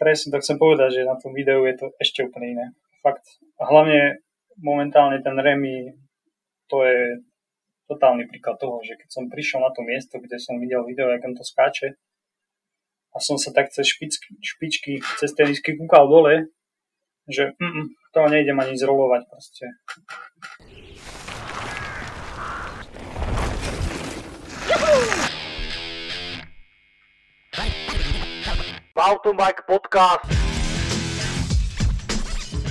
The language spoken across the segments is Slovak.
presne to chcem povedať, že na tom videu je to ešte úplne iné. Fakt. A hlavne momentálne ten Remy, to je totálny príklad toho, že keď som prišiel na to miesto, kde som videl video, jak on to skáče, a som sa tak cez špičky, špičky cez tenisky kúkal dole, že mm, to nejdem ani zrolovať proste. Mountain Bike Podcast.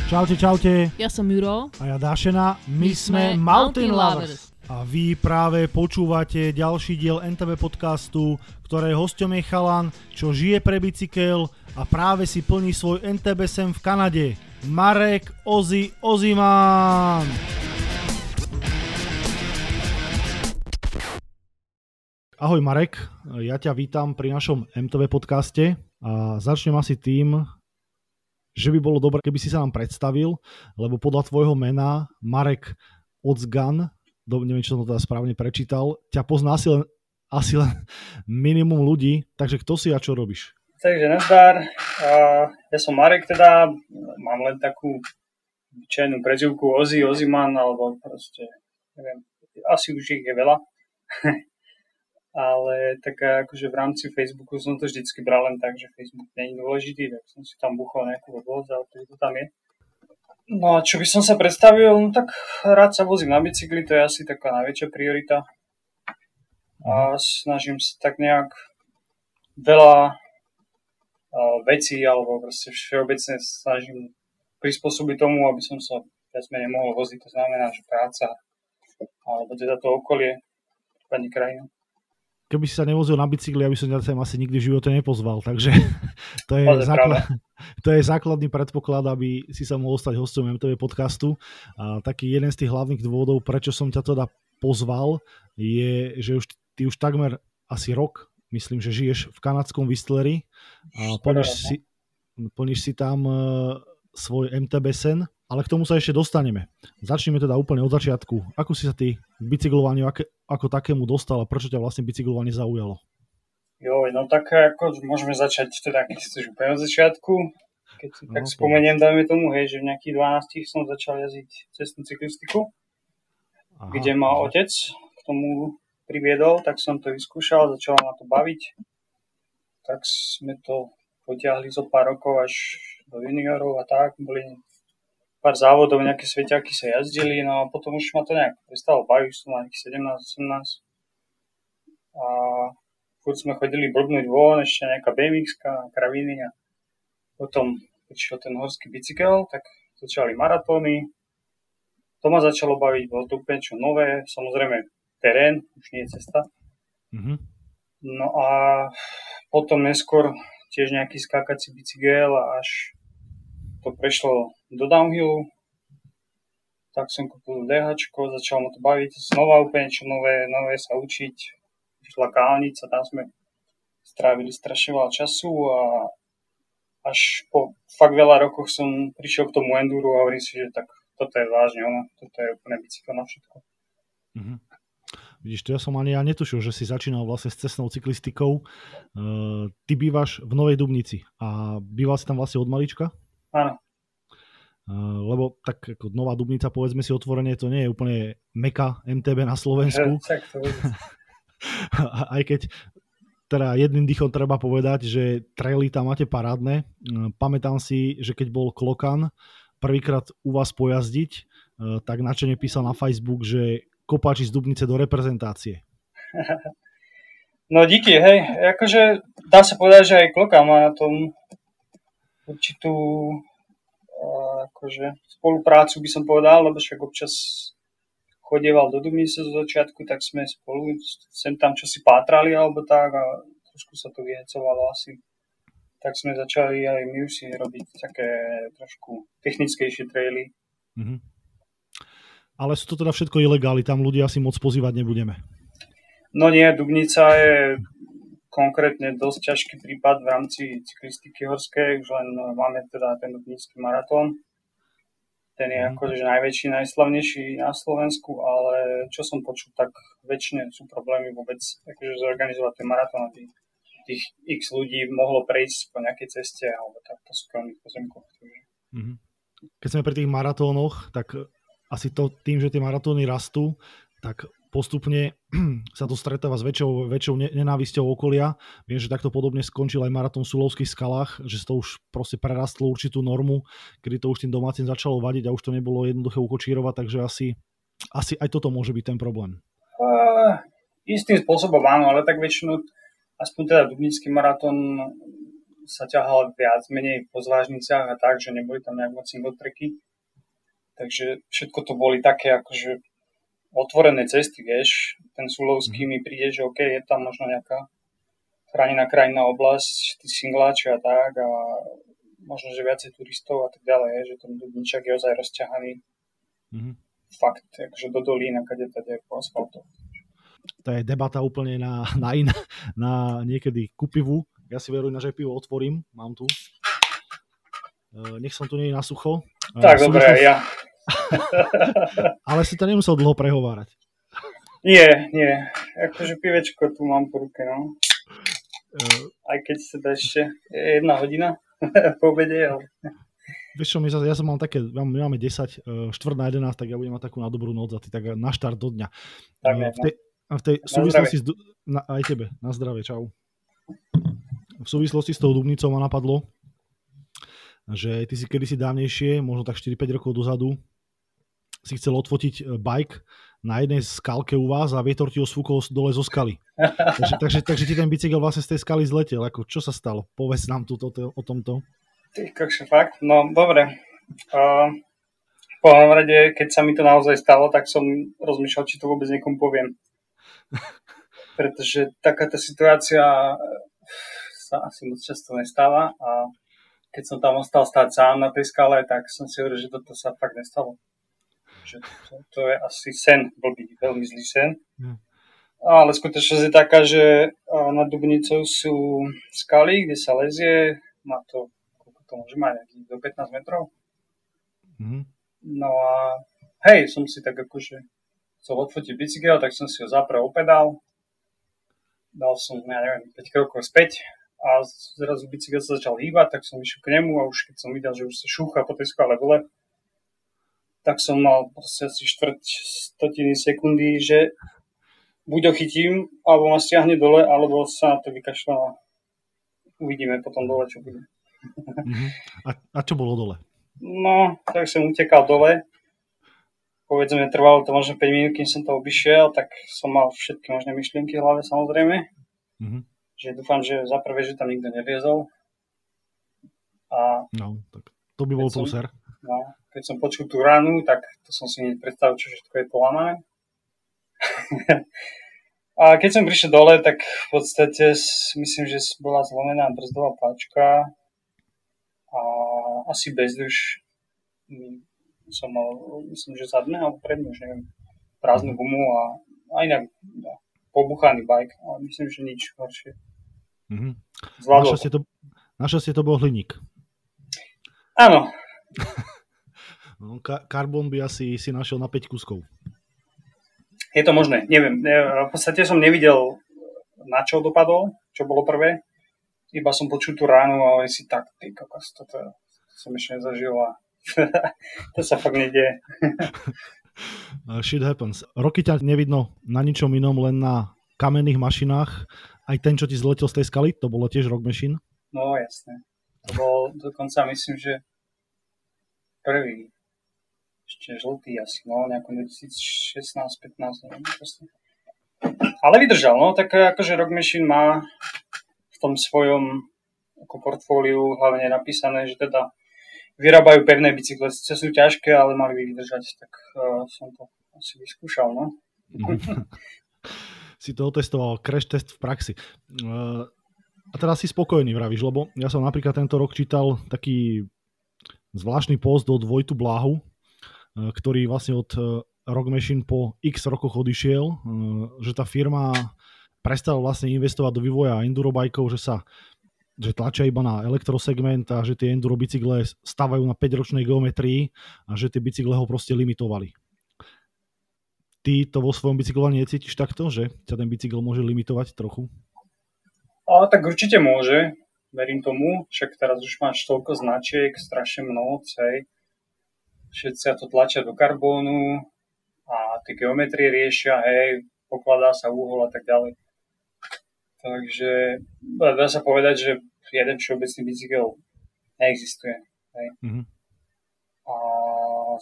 Čaute, čaute. Ja som Juro. A ja Dášena. My, My sme sme Mountain Mountain Lovers. A vy práve počúvate ďalší diel NTV podcastu, ktoré hosťom je chalan, čo žije pre bicykel a práve si plní svoj NTB sem v Kanade. Marek Ozi Oziman. Ahoj Marek, ja ťa vítam pri našom MTV podcaste a začnem asi tým, že by bolo dobré, keby si sa nám predstavil, lebo podľa tvojho mena Marek Ocgan, do, neviem, či som to teda správne prečítal, ťa pozná asi len, asi len minimum ľudí, takže kto si a čo robíš? Takže nazdar, ja som Marek teda, mám len takú čajnú prezivku Ozi, Oziman, alebo proste, neviem, asi už ich je veľa. Ale tak akože v rámci Facebooku som to vždycky bral len tak, že Facebook nie je dôležitý, tak som si tam buchol nejakú blbosť, ale to tam je. No a čo by som sa predstavil, no tak rád sa vozím na bicykli, to je asi taká najväčšia priorita. A snažím sa tak nejak veľa uh, vecí, alebo proste všeobecne snažím prispôsobiť tomu, aby som sa viac menej mohol voziť, to znamená, že práca, alebo teda to okolie, pani krajina keby si sa nevozil na bicykli, aby som ťa sem asi nikdy v živote nepozval, takže to je, základ, to je základný predpoklad, aby si sa mohol stať hostom MTV podcastu. A taký jeden z tých hlavných dôvodov, prečo som ťa teda pozval, je, že už ty už takmer asi rok, myslím, že žiješ v kanadskom Whistleri. A plníš si, plníš si tam uh, svoj MTB sen ale k tomu sa ešte dostaneme. Začneme teda úplne od začiatku. Ako si sa ty k bicyklovaniu aké, ako takému dostal a prečo ťa vlastne bicyklovanie zaujalo? Jo, no tak ako môžeme začať teda, keď chceš úplne od začiatku. Keď si no, tak spomeniem, dajme tomu, hej, že v nejakých 12 som začal jazdiť cestnú cyklistiku, Aha, kde ma aha. otec k tomu priviedol, tak som to vyskúšal, začal ma to baviť. Tak sme to potiahli zo pár rokov až do juniorov a tak. Boli pár závodov, nejaké sveťaky sa jazdili, no a potom už ma to nejak prestalo baviť, som na nejakých 17-18. A furt sme chodili blbnúť von, ešte nejaká BMX, kraviny a potom prišiel ten horský bicykel, tak začali maratóny. To ma začalo baviť, bolo to úplne čo nové, samozrejme terén, už nie je cesta. Mm-hmm. No a potom neskôr tiež nejaký skákací bicykel a až to prešlo do downhillu, tak som kúpil DH, začal ma to baviť, znova úplne čo nové, nové sa učiť. Išla kálnica, tam sme strávili strašne veľa času a až po fakt veľa rokoch som prišiel k tomu enduru a hovorím si, že tak toto je vážne ono, toto je úplne bicykel na všetko. Mm-hmm. Vidíš, to ja som ani ja netušil, že si začínal vlastne s cestnou cyklistikou. Uh, ty bývaš v Novej Dubnici a býval si tam vlastne od malička? Áno. Lebo tak ako Nová Dubnica, povedzme si otvorene, to nie je úplne meka MTB na Slovensku. Aj keď teda jedným dýchom treba povedať, že traily tam máte parádne. Pamätám si, že keď bol Klokan prvýkrát u vás pojazdiť, tak načene písal na Facebook, že kopáči z Dubnice do reprezentácie. No díky, hej. Akože dá sa povedať, že aj Klokan má na tom určitú akože spoluprácu by som povedal, lebo však občas chodieval do Dubnice zo začiatku, tak sme spolu sem tam čo si pátrali alebo tak a trošku sa to vyhecovalo asi. Tak sme začali aj my už si robiť také trošku technickejšie traily. Mm-hmm. Ale sú to teda všetko ilegály, tam ľudia asi moc pozývať nebudeme. No nie, Dubnica je konkrétne dosť ťažký prípad v rámci cyklistiky horskej, už len máme teda ten nízky maratón. Ten je mhm. akože najväčší, najslavnejší na Slovensku, ale čo som počul, tak väčšine sú problémy vôbec akože zorganizovať ten maratón a tí, tých x ľudí mohlo prejsť po nejakej ceste alebo tak po skromných pozemkoch. Mm-hmm. Keď sme pri tých maratónoch, tak asi to tým, že tie maratóny rastú, tak postupne sa to stretáva s väčšou, väčšou nenávisťou okolia. Viem, že takto podobne skončil aj maratón v Sulovských skalách, že to už proste prerastlo určitú normu, kedy to už tým domácim začalo vadiť a už to nebolo jednoduché ukočírovať, takže asi, asi aj toto môže byť ten problém. Uh, istým spôsobom áno, ale tak väčšinou aspoň teda Dubnický maratón sa ťahal viac menej po zvážniciach a tak, že neboli tam nejak moc singletreky. Takže všetko to boli také akože otvorené cesty, vieš. Ten Sulovský mm. mi príde, že OK, je tam možno nejaká chránená krajinná oblasť, tí singláči a tak a možno, že viacej turistov a tak ďalej, že ten Dubničak je ozaj rozťahaný mm-hmm. fakt, akože do dolín a kade tady po asfaltu. To je debata úplne na, na, in, na niekedy kupivu. Ja si verujem, že pivo otvorím, mám tu. E, nech som tu nie na sucho. Tak, uh, dobre, ja. Ale si to nemusel dlho prehovárať. Nie, nie. Akože pivečko tu mám po ruke, no. Uh, Aj keď sa dá ešte jedna hodina po obede, ale... Vieš čo, my, ja som mal také, my máme 10, štvrt na 11, tak ja budem mať takú na dobrú noc a ty tak na štart do dňa. Tak, uh, v, tej, v tej súvislosti s, na, aj tebe, na zdravie, čau. V súvislosti s tou Dubnicou ma napadlo, že ty si kedysi dávnejšie, možno tak 4-5 rokov dozadu, si chcel odfotiť e, bike na jednej skalke u vás a vietor ti ho sfúkol dole zo skaly. takže, takže, takže ti ten bicykel vlastne z tej skaly zletel. Ako, čo sa stalo? Povedz nám tu to, o tomto. Ty kokšo, fakt? No, dobre. Uh, po rade, keď sa mi to naozaj stalo, tak som rozmýšľal, či to vôbec niekomu poviem. Pretože takáto situácia sa asi moc často nestáva a keď som tam ostal stáť sám na tej skale, tak som si hovoril, že toto sa fakt nestalo že to, to je asi sen, blbý, veľmi zlý sen. Hmm. Ale skutočnosť je taká, že nad Dubnicou sú skaly, kde sa lezie, má to, koľko to môže mať, do 15 metrov. Hmm. No a hej, som si tak akože chcel odfotiť bicykel, tak som si ho zaprel opedal, dal som, ja neviem, 5 krokov späť a zrazu bicykel sa začal hýbať, tak som išiel k nemu a už keď som videl, že už sa šúcha po tej skale dole, tak som mal proste asi štvrť stotiny sekundy, že buď ho chytím, alebo ma stiahne dole, alebo sa na to vykašľa a uvidíme potom dole, čo bude. Uh-huh. A, a čo bolo dole? No, tak som utekal dole. Povedzme, trvalo to možno 5 minút, kým som to obišiel, tak som mal všetky možné myšlienky v hlave samozrejme. Uh-huh. Že dúfam, že za prvé, že tam nikto neviezol. A no, tak to by bol prúser. No, keď som počul tú ranu, tak to som si predstavil, čo všetko je polamané. a keď som prišiel dole, tak v podstate myslím, že bola zlomená brzdová páčka a asi bezduš som mal, myslím, že zadné alebo predné, už neviem, prázdnu gumu a aj inak ja, pobuchaný bike, ale myslím, že nič horšie. Mm-hmm. Našťastie to, našťastie to bol hliník. Áno. No, karbon by asi si našiel na 5 kuskov. Je to možné, neviem. V podstate som nevidel, na čo dopadol, čo bolo prvé. Iba som počul tú ránu a si tak, ty kokos, toto som ešte nezažil a to sa fakt nedieje. Shit happens. Roky ťa nevidno na ničom inom, len na kamenných mašinách. Aj ten, čo ti zletel z tej skaly, to bolo tiež Rock Machine? No, jasné. To bol dokonca, myslím, že prvý ešte žltý asi, no, nejako 2016-15, neviem, proste. Ale vydržal, no, tak akože Rock Machine má v tom svojom ako portfóliu hlavne napísané, že teda vyrábajú pevné bicykle, sice sú ťažké, ale mali by vydržať, tak uh, som to asi vyskúšal, no. si to otestoval, crash test v praxi. Uh, a teraz si spokojný, vravíš, lebo ja som napríklad tento rok čítal taký zvláštny post od Vojtu Bláhu, ktorý vlastne od e, Rock Machine po x rokoch odišiel, e, že tá firma prestala vlastne investovať do vývoja endurobajkov, že sa že tlačia iba na elektrosegment a že tie enduro bicykle stavajú na 5-ročnej geometrii a že tie bicykle ho proste limitovali. Ty to vo svojom bicyklovaní necítiš takto, že ťa ten bicykel môže limitovať trochu? Ale tak určite môže, verím tomu, však teraz už máš toľko značiek, strašne mnoho, hej. Všetci sa to tlačia do karbónu a tie geometrie riešia, hej, pokladá sa úhol a tak ďalej. Takže dá sa povedať, že jeden všeobecný bicykel neexistuje. Hej. Mm-hmm. A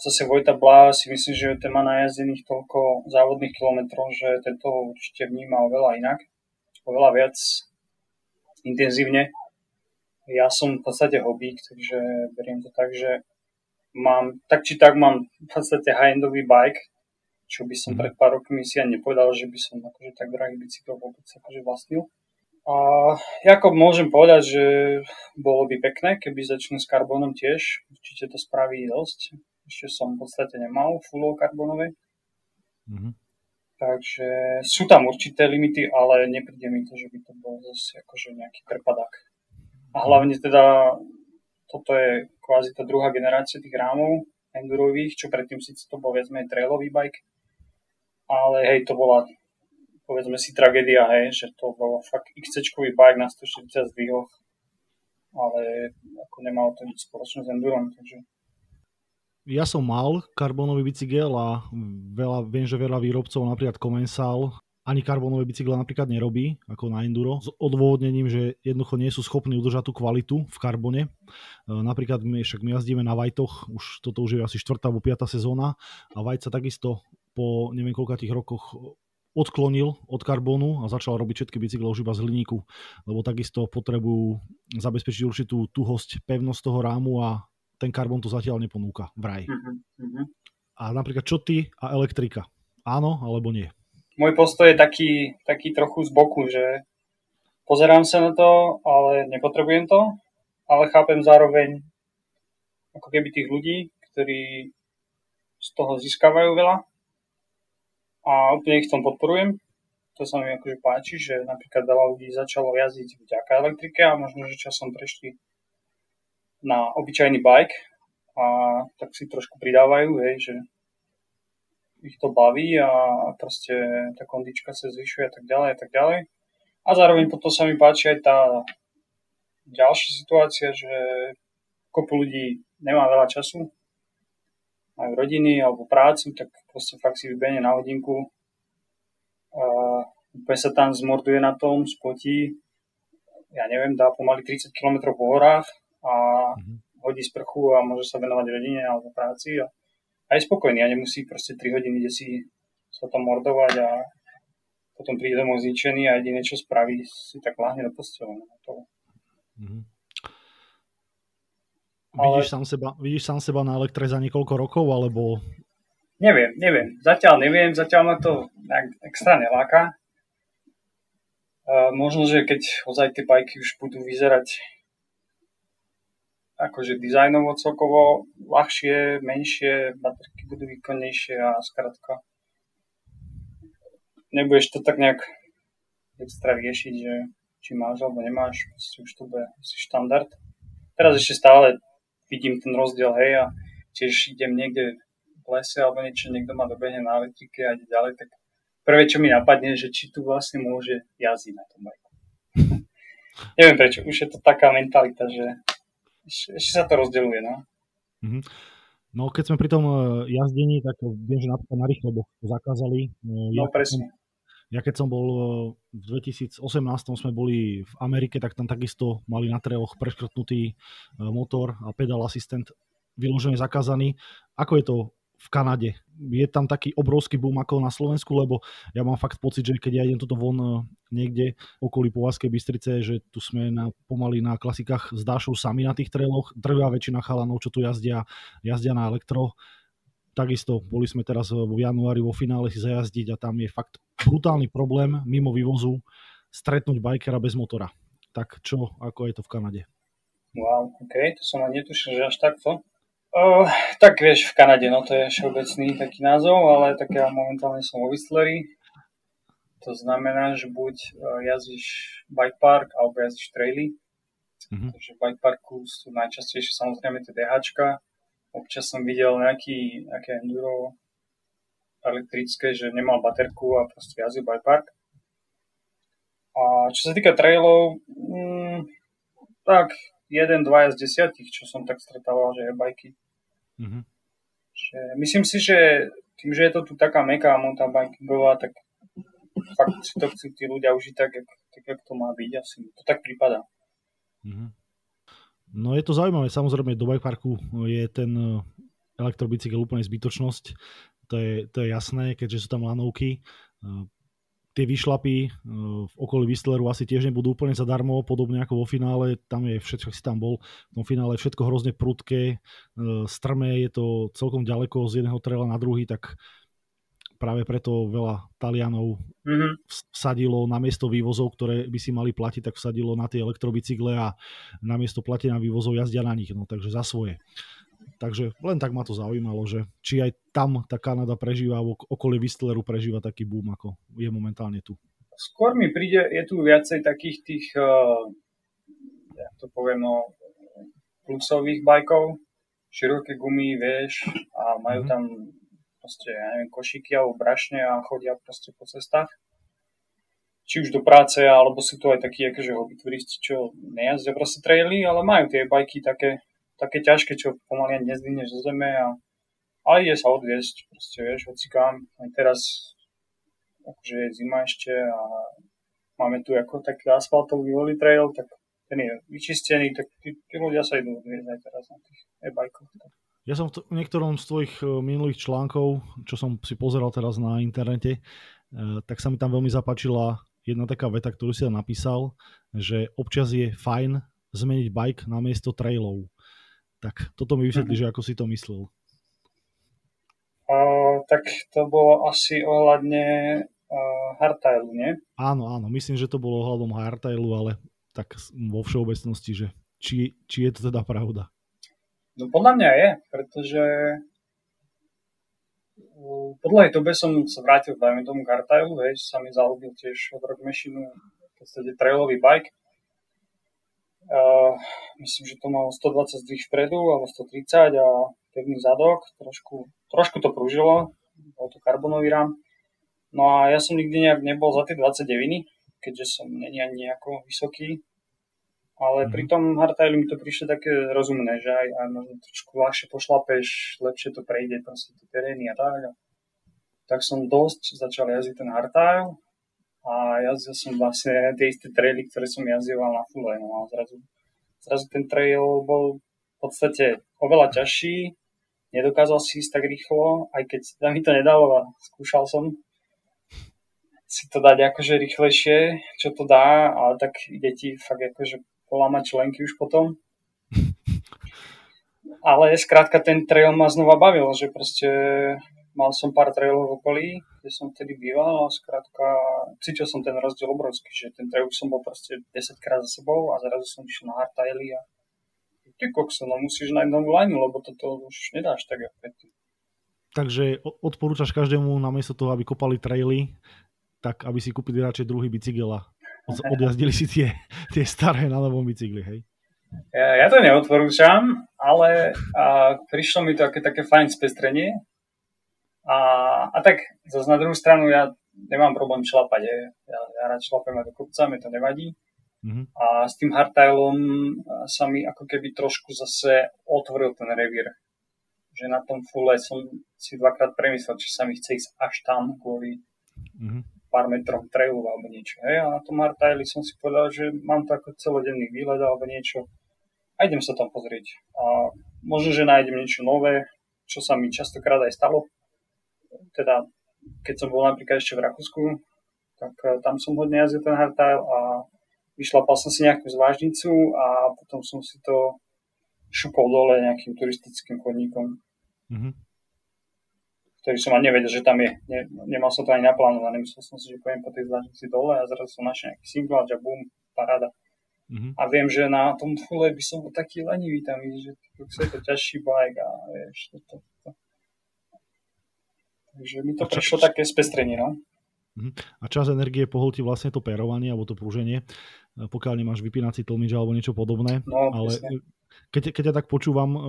zase Vojta Blá si myslím, že ten má najazdených toľko závodných kilometrov, že tento určite vníma oveľa inak, oveľa viac intenzívne. Ja som v podstate hobík, takže beriem to tak, že mám, tak či tak mám v podstate high-endový bike, čo by som mhm. pred pár rokmi si ani nepovedal, že by som akože tak drahý bicykel vôbec akože vlastnil. A ako môžem povedať, že bolo by pekné, keby začnú s karbónom tiež. Určite to spraví dosť. Ešte som v podstate nemal full karbónové. Mm-hmm. Takže sú tam určité limity, ale nepríde mi to, že by to bol zase akože nejaký prepadák. A hlavne teda toto je kvázi tá druhá generácia tých rámov endurových, čo predtým síce to bol viac menej trailový bike, ale hej, to bola povedzme si tragédia, hej, že to bolo fakt XC-čkový bike na 140 zdvihoch, ale ako nemalo to nič spoločné s endurom, takže ja som mal karbónový bicykel a veľa, viem, že veľa výrobcov, napríklad Comensal, ani karbónové bicykle napríklad nerobí, ako na enduro, s odôvodnením, že jednoducho nie sú schopní udržať tú kvalitu v karbone. E, napríklad my, však my jazdíme na Vajtoch, už toto už je asi 4. alebo 5. sezóna a Vajt sa takisto po neviem koľkých rokoch odklonil od karbónu a začal robiť všetky bicykle už iba z hliníku, lebo takisto potrebujú zabezpečiť určitú tuhosť, pevnosť toho rámu a ten karbón to zatiaľ neponúka vraj. Uh-huh. A napríklad čo ty a elektrika? Áno alebo nie? Môj postoj je taký, taký trochu z boku, že pozerám sa na to, ale nepotrebujem to, ale chápem zároveň ako keby tých ľudí, ktorí z toho získavajú veľa a úplne ich tom podporujem. To sa mi akože páči, že napríklad veľa ľudí začalo jazdiť vďaka elektrike a možno, že časom prešli na obyčajný bike a tak si trošku pridávajú, hej, že ich to baví a proste tá kondička sa zvyšuje a tak ďalej a tak ďalej. A zároveň potom sa mi páči aj tá ďalšia situácia, že kopu ľudí nemá veľa času majú rodiny alebo prácu, tak proste fakt si vybehne na hodinku a úplne sa tam zmorduje na tom, spotí, ja neviem, dá pomaly 30 km po horách a mm-hmm. hodí sprchu a môže sa venovať rodine alebo práci a, a je spokojný a nemusí proste 3 hodiny, kde si sa tam mordovať a potom príde domov zničený a jediné, čo spraví, si tak láhne do postele. Mm-hmm. Ale... Vidíš, sám seba, vidíš sám seba na elektre za niekoľko rokov, alebo... Neviem, neviem. Zatiaľ neviem, zatiaľ ma to extra neláka. Uh, možno, že keď ozaj tie bajky už budú vyzerať akože dizajnovo celkovo ľahšie, menšie, baterky budú výkonnejšie a skrátka nebudeš to tak nejak extra riešiť, že či máš alebo nemáš, už to bude asi štandard. Teraz ešte stále vidím ten rozdiel, hej, a tiež idem niekde v lese alebo niečo, niekto ma dobehne na elektrike a ide ďalej, tak prvé, čo mi napadne, že či tu vlastne môže jazdiť na tom bajku. Neviem prečo, už je to taká mentalita, že ešte, sa to rozdeluje, no. Mm-hmm. No keď sme pri tom e, jazdení, tak viem, že napríklad na rýchlo to zakázali. E, no ja presne. Ja keď som bol e, v 2018 sme boli v Amerike, tak tam takisto mali na treloch preškrtnutý motor a pedal asistent vyložený zakázaný. Ako je to v Kanade? Je tam taký obrovský boom ako na Slovensku, lebo ja mám fakt pocit, že keď ja idem toto von e, niekde okolí Povazkej Bystrice, že tu sme na, pomaly na klasikách s Dášou sami na tých treloch, drvá väčšina chalanov, čo tu jazdia, jazdia na elektro Takisto boli sme teraz v januári vo finále si zajazdiť a tam je fakt brutálny problém mimo vývozu stretnúť bajkera bez motora. Tak čo, ako je to v Kanade? Wow, ok, to som ani netušil, že až takto. Uh, tak vieš, v Kanade, no to je všeobecný taký názov, ale tak ja momentálne som vo Whistleri. To znamená, že buď uh, jazdíš bike park alebo jazdíš traily. Mm-hmm. Takže v bike parku sú najčastejšie samozrejme tie DHčka, Občas som videl nejaký, nejaké enduro elektrické, že nemal baterku a proste jazdil bike park. A čo sa týka trailov, mm, tak jeden, dvaja z desiatich, čo som tak stretával, že je bajky. Mm-hmm. Že myslím si, že tým, že je to tu taká meká mountain bikingová, tak fakt si to chcú tí ľudia užiť tak, jak, tak, jak to má byť. Asi to tak prípada. Mm-hmm. No je to zaujímavé, samozrejme do bike parku je ten eh, elektrobicykel úplne zbytočnosť, to je, to je jasné, keďže sú tam lanovky. Eh, tie vyšlapy eh, v okolí Whistleru asi tiež nebudú úplne zadarmo, podobne ako vo finále, tam je všetko, si tam bol, v tom finále všetko hrozne prudké, strmé, je to celkom ďaleko z jedného trela na druhý, tak práve preto veľa Talianov mm-hmm. vsadilo na miesto vývozov, ktoré by si mali platiť, tak vsadilo na tie elektrobicykle a na miesto platenia vývozov jazdia na nich, no takže za svoje. Takže len tak ma to zaujímalo, že či aj tam tá Kanada prežíva, okolí Whistleru prežíva taký boom, ako je momentálne tu. Skôr mi príde, je tu viacej takých tých, uh, ja to poviem, no, plusových bajkov, široké gumy, vieš, a majú mm-hmm. tam proste, ja neviem, košíky alebo brašne a chodia proste po cestách. Či už do práce, alebo sú to aj takí akože hobby turisti, čo nejazdia proste traily, ale majú tie bajky také, také ťažké, čo pomaly ani nezdvihneš zo zeme a, a ide sa odviesť, proste vieš, hocikám. Aj teraz akože je zima ešte a máme tu ako taký asfaltový volley trail, tak ten je vyčistený, tak tí, tí ľudia sa idú odviezť aj teraz na tých e-bajkoch. Ja som v, niektorom z tvojich e, minulých článkov, čo som si pozeral teraz na internete, e, tak sa mi tam veľmi zapáčila jedna taká veta, ktorú si tam napísal, že občas je fajn zmeniť bike na miesto trailov. Tak toto mi vysvetlí, mm-hmm. že ako si to myslel. Uh, tak to bolo asi ohľadne uh, hardtailu, nie? Áno, áno, myslím, že to bolo ohľadom hardtailu, ale tak vo všeobecnosti, že či, či je to teda pravda. No podľa mňa je, pretože po dlhej dobe som sa vrátil dajme tomu Gartailu, hej, sa mi zalúbil tiež od Rock Machine v podstate trailový bike. Myslím, že to malo 120 zdvih vpredu alebo 130 a pevný zadok, trošku, trošku to prúžilo, bol to karbonový rám. No a ja som nikdy nejak nebol za tie 29, keďže som není ani nejako vysoký, ale mm-hmm. pri tom hardtaili mi to prišlo také rozumné, že aj, aj možno trošku ľahšie pošlapeš, lepšie to prejde, proste tie terény a tak. Tak som dosť začal jazdiť ten hardtail a jazdil som vlastne tie isté traily, ktoré som jazdieval na full no a zrazu, zrazu ten trail bol v podstate oveľa ťažší, nedokázal si ísť tak rýchlo, aj keď sa mi to nedalo a skúšal som si to dať akože rýchlejšie, čo to dá, ale tak ide ti fakt akože polámať členky už potom. Ale skrátka ten trail ma znova bavil, že proste mal som pár trailov v okolí, kde som vtedy býval a skrátka cítil som ten rozdiel obrovský, že ten trail som bol proste 10 krát za sebou a zrazu som išiel na hardtaily a ty kokso, no musíš nájsť novú lineu, lebo toto už nedáš tak ako predtým. Takže odporúčaš každému namiesto toho, aby kopali traily, tak aby si kúpili radšej druhý bicykel a odjazdili si tie, tie staré na novom bicykli, hej? Ja, ja to neodporúčam, ale a, prišlo mi to také, také fajn spestrenie. A, a tak zase na druhú stranu ja nemám problém šlapať. Je. Ja, ja rád šlapem aj do kopca, mi to nevadí. Mm-hmm. A s tým hardtailom sa mi ako keby trošku zase otvoril ten revír. Že na tom fulle som si dvakrát premyslel, či sa mi chce ísť až tam kvôli mm-hmm pár metrov trailu alebo niečo. Hej? A na tom hardtaili som si povedal, že mám to ako celodenný výlet alebo niečo a idem sa tam pozrieť. A možno, že nájdem niečo nové, čo sa mi častokrát aj stalo. Teda, keď som bol napríklad ešte v Rakúsku, tak eh, tam som hodne jazdil ten hardtail a vyšlapal som si nejakú zvážnicu a potom som si to šupol dole nejakým turistickým chodníkom. Mm-hmm ktorý som ani nevedel, že tam je. Ne, nemal som to ani naplánované, myslel som si, že pojem po tej zlažnici dole a zrazu som našiel nejaký single a bum, paráda. Mm-hmm. A viem, že na tom fule by som bol taký lenivý tam, že to je to ťažší bike a vieš, to, to, to. Takže mi to prišlo také spestrenie, no. Mhm. A čas energie pohol ti vlastne to perovanie alebo to prúženie, pokiaľ nemáš vypínací tlmič alebo niečo podobné. No, ale keď, keď ja tak počúvam, e,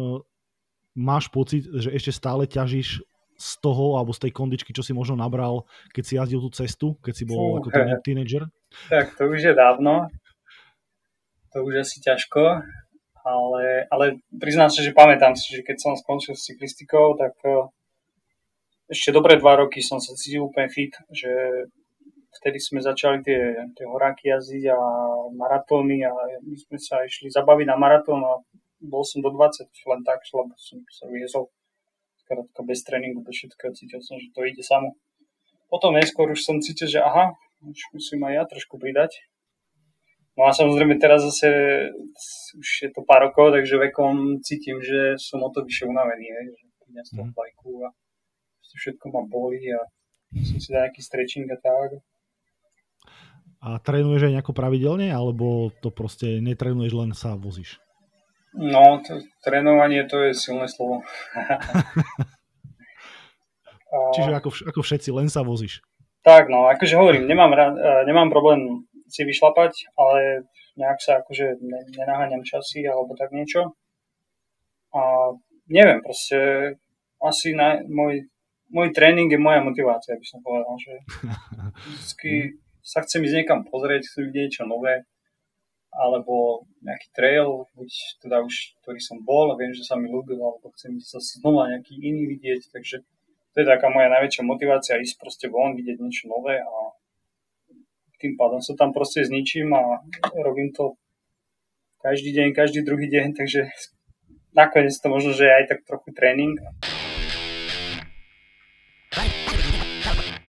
máš pocit, že ešte stále ťažíš z toho, alebo z tej kondičky, čo si možno nabral, keď si jazdil tú cestu, keď si bol Fú, ako he. teenager? Tak to už je dávno. To už asi ťažko. Ale, ale priznám sa, že pamätám si, že keď som skončil s cyklistikou, tak ešte dobré dva roky som sa cítil úplne fit, že vtedy sme začali tie, tie horáky jazdiť a maratóny a my sme sa išli zabaviť na maratón a bol som do 20 len tak, lebo som sa viezol krátka bez tréningu, bez všetkého, cítil som, že to ide samo. Potom neskôr už som cítil, že aha, už musím aj ja trošku pridať. No a samozrejme teraz zase už je to pár rokov, takže vekom cítim, že som o to vyššie unavený, hej, že z toho mm. bajku a všetko ma boli a musím si dať nejaký stretching a tak. A trénuješ aj nejako pravidelne, alebo to proste netrénuješ, len sa vozíš? No, to, trénovanie to je silné slovo. Čiže ako, ako všetci, len sa vozíš. Tak, no, akože hovorím, nemám, rád, e, nemám problém si vyšlapať, ale nejak sa akože nenaháňam časy alebo tak niečo. A neviem, proste asi na, môj, môj tréning je moja motivácia, by som povedal, že vždycky sa chcem ísť niekam pozrieť, chcem vidieť niečo nové, alebo nejaký trail, buď teda už, ktorý som bol a viem, že sa mi ľúbil, alebo chcem sa znova nejaký iný vidieť, takže to je taká moja najväčšia motivácia, ísť proste von, vidieť niečo nové a tým pádom sa tam proste zničím a robím to každý deň, každý druhý deň, takže nakoniec to možno, že je aj tak trochu tréning.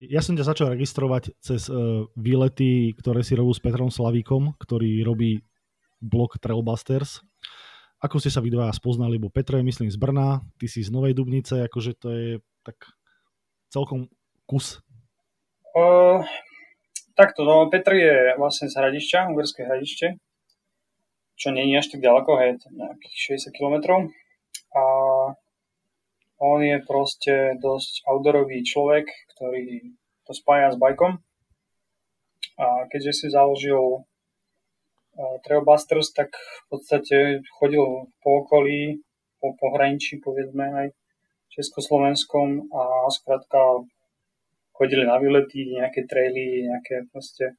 Ja som ťa začal registrovať cez uh, výlety, ktoré si robil s Petrom Slavíkom, ktorý robí blog Trailbusters. Ako ste sa vy dvaja spoznali, bo Petro je myslím z Brna, ty si z Novej Dubnice, akože to je tak celkom kus. Uh, Takto, no Petr je vlastne z Hradišťa, Ugerské Hradište, čo nie je až tak ďaleko, hej, nejakých 60 km. A on je proste dosť outdoorový človek, ktorý to spája s bajkom. A keďže si založil Trailbusters, tak v podstate chodil po okolí, po pohraničí, povedzme aj Československom a skrátka chodili na výlety, nejaké traily, nejaké proste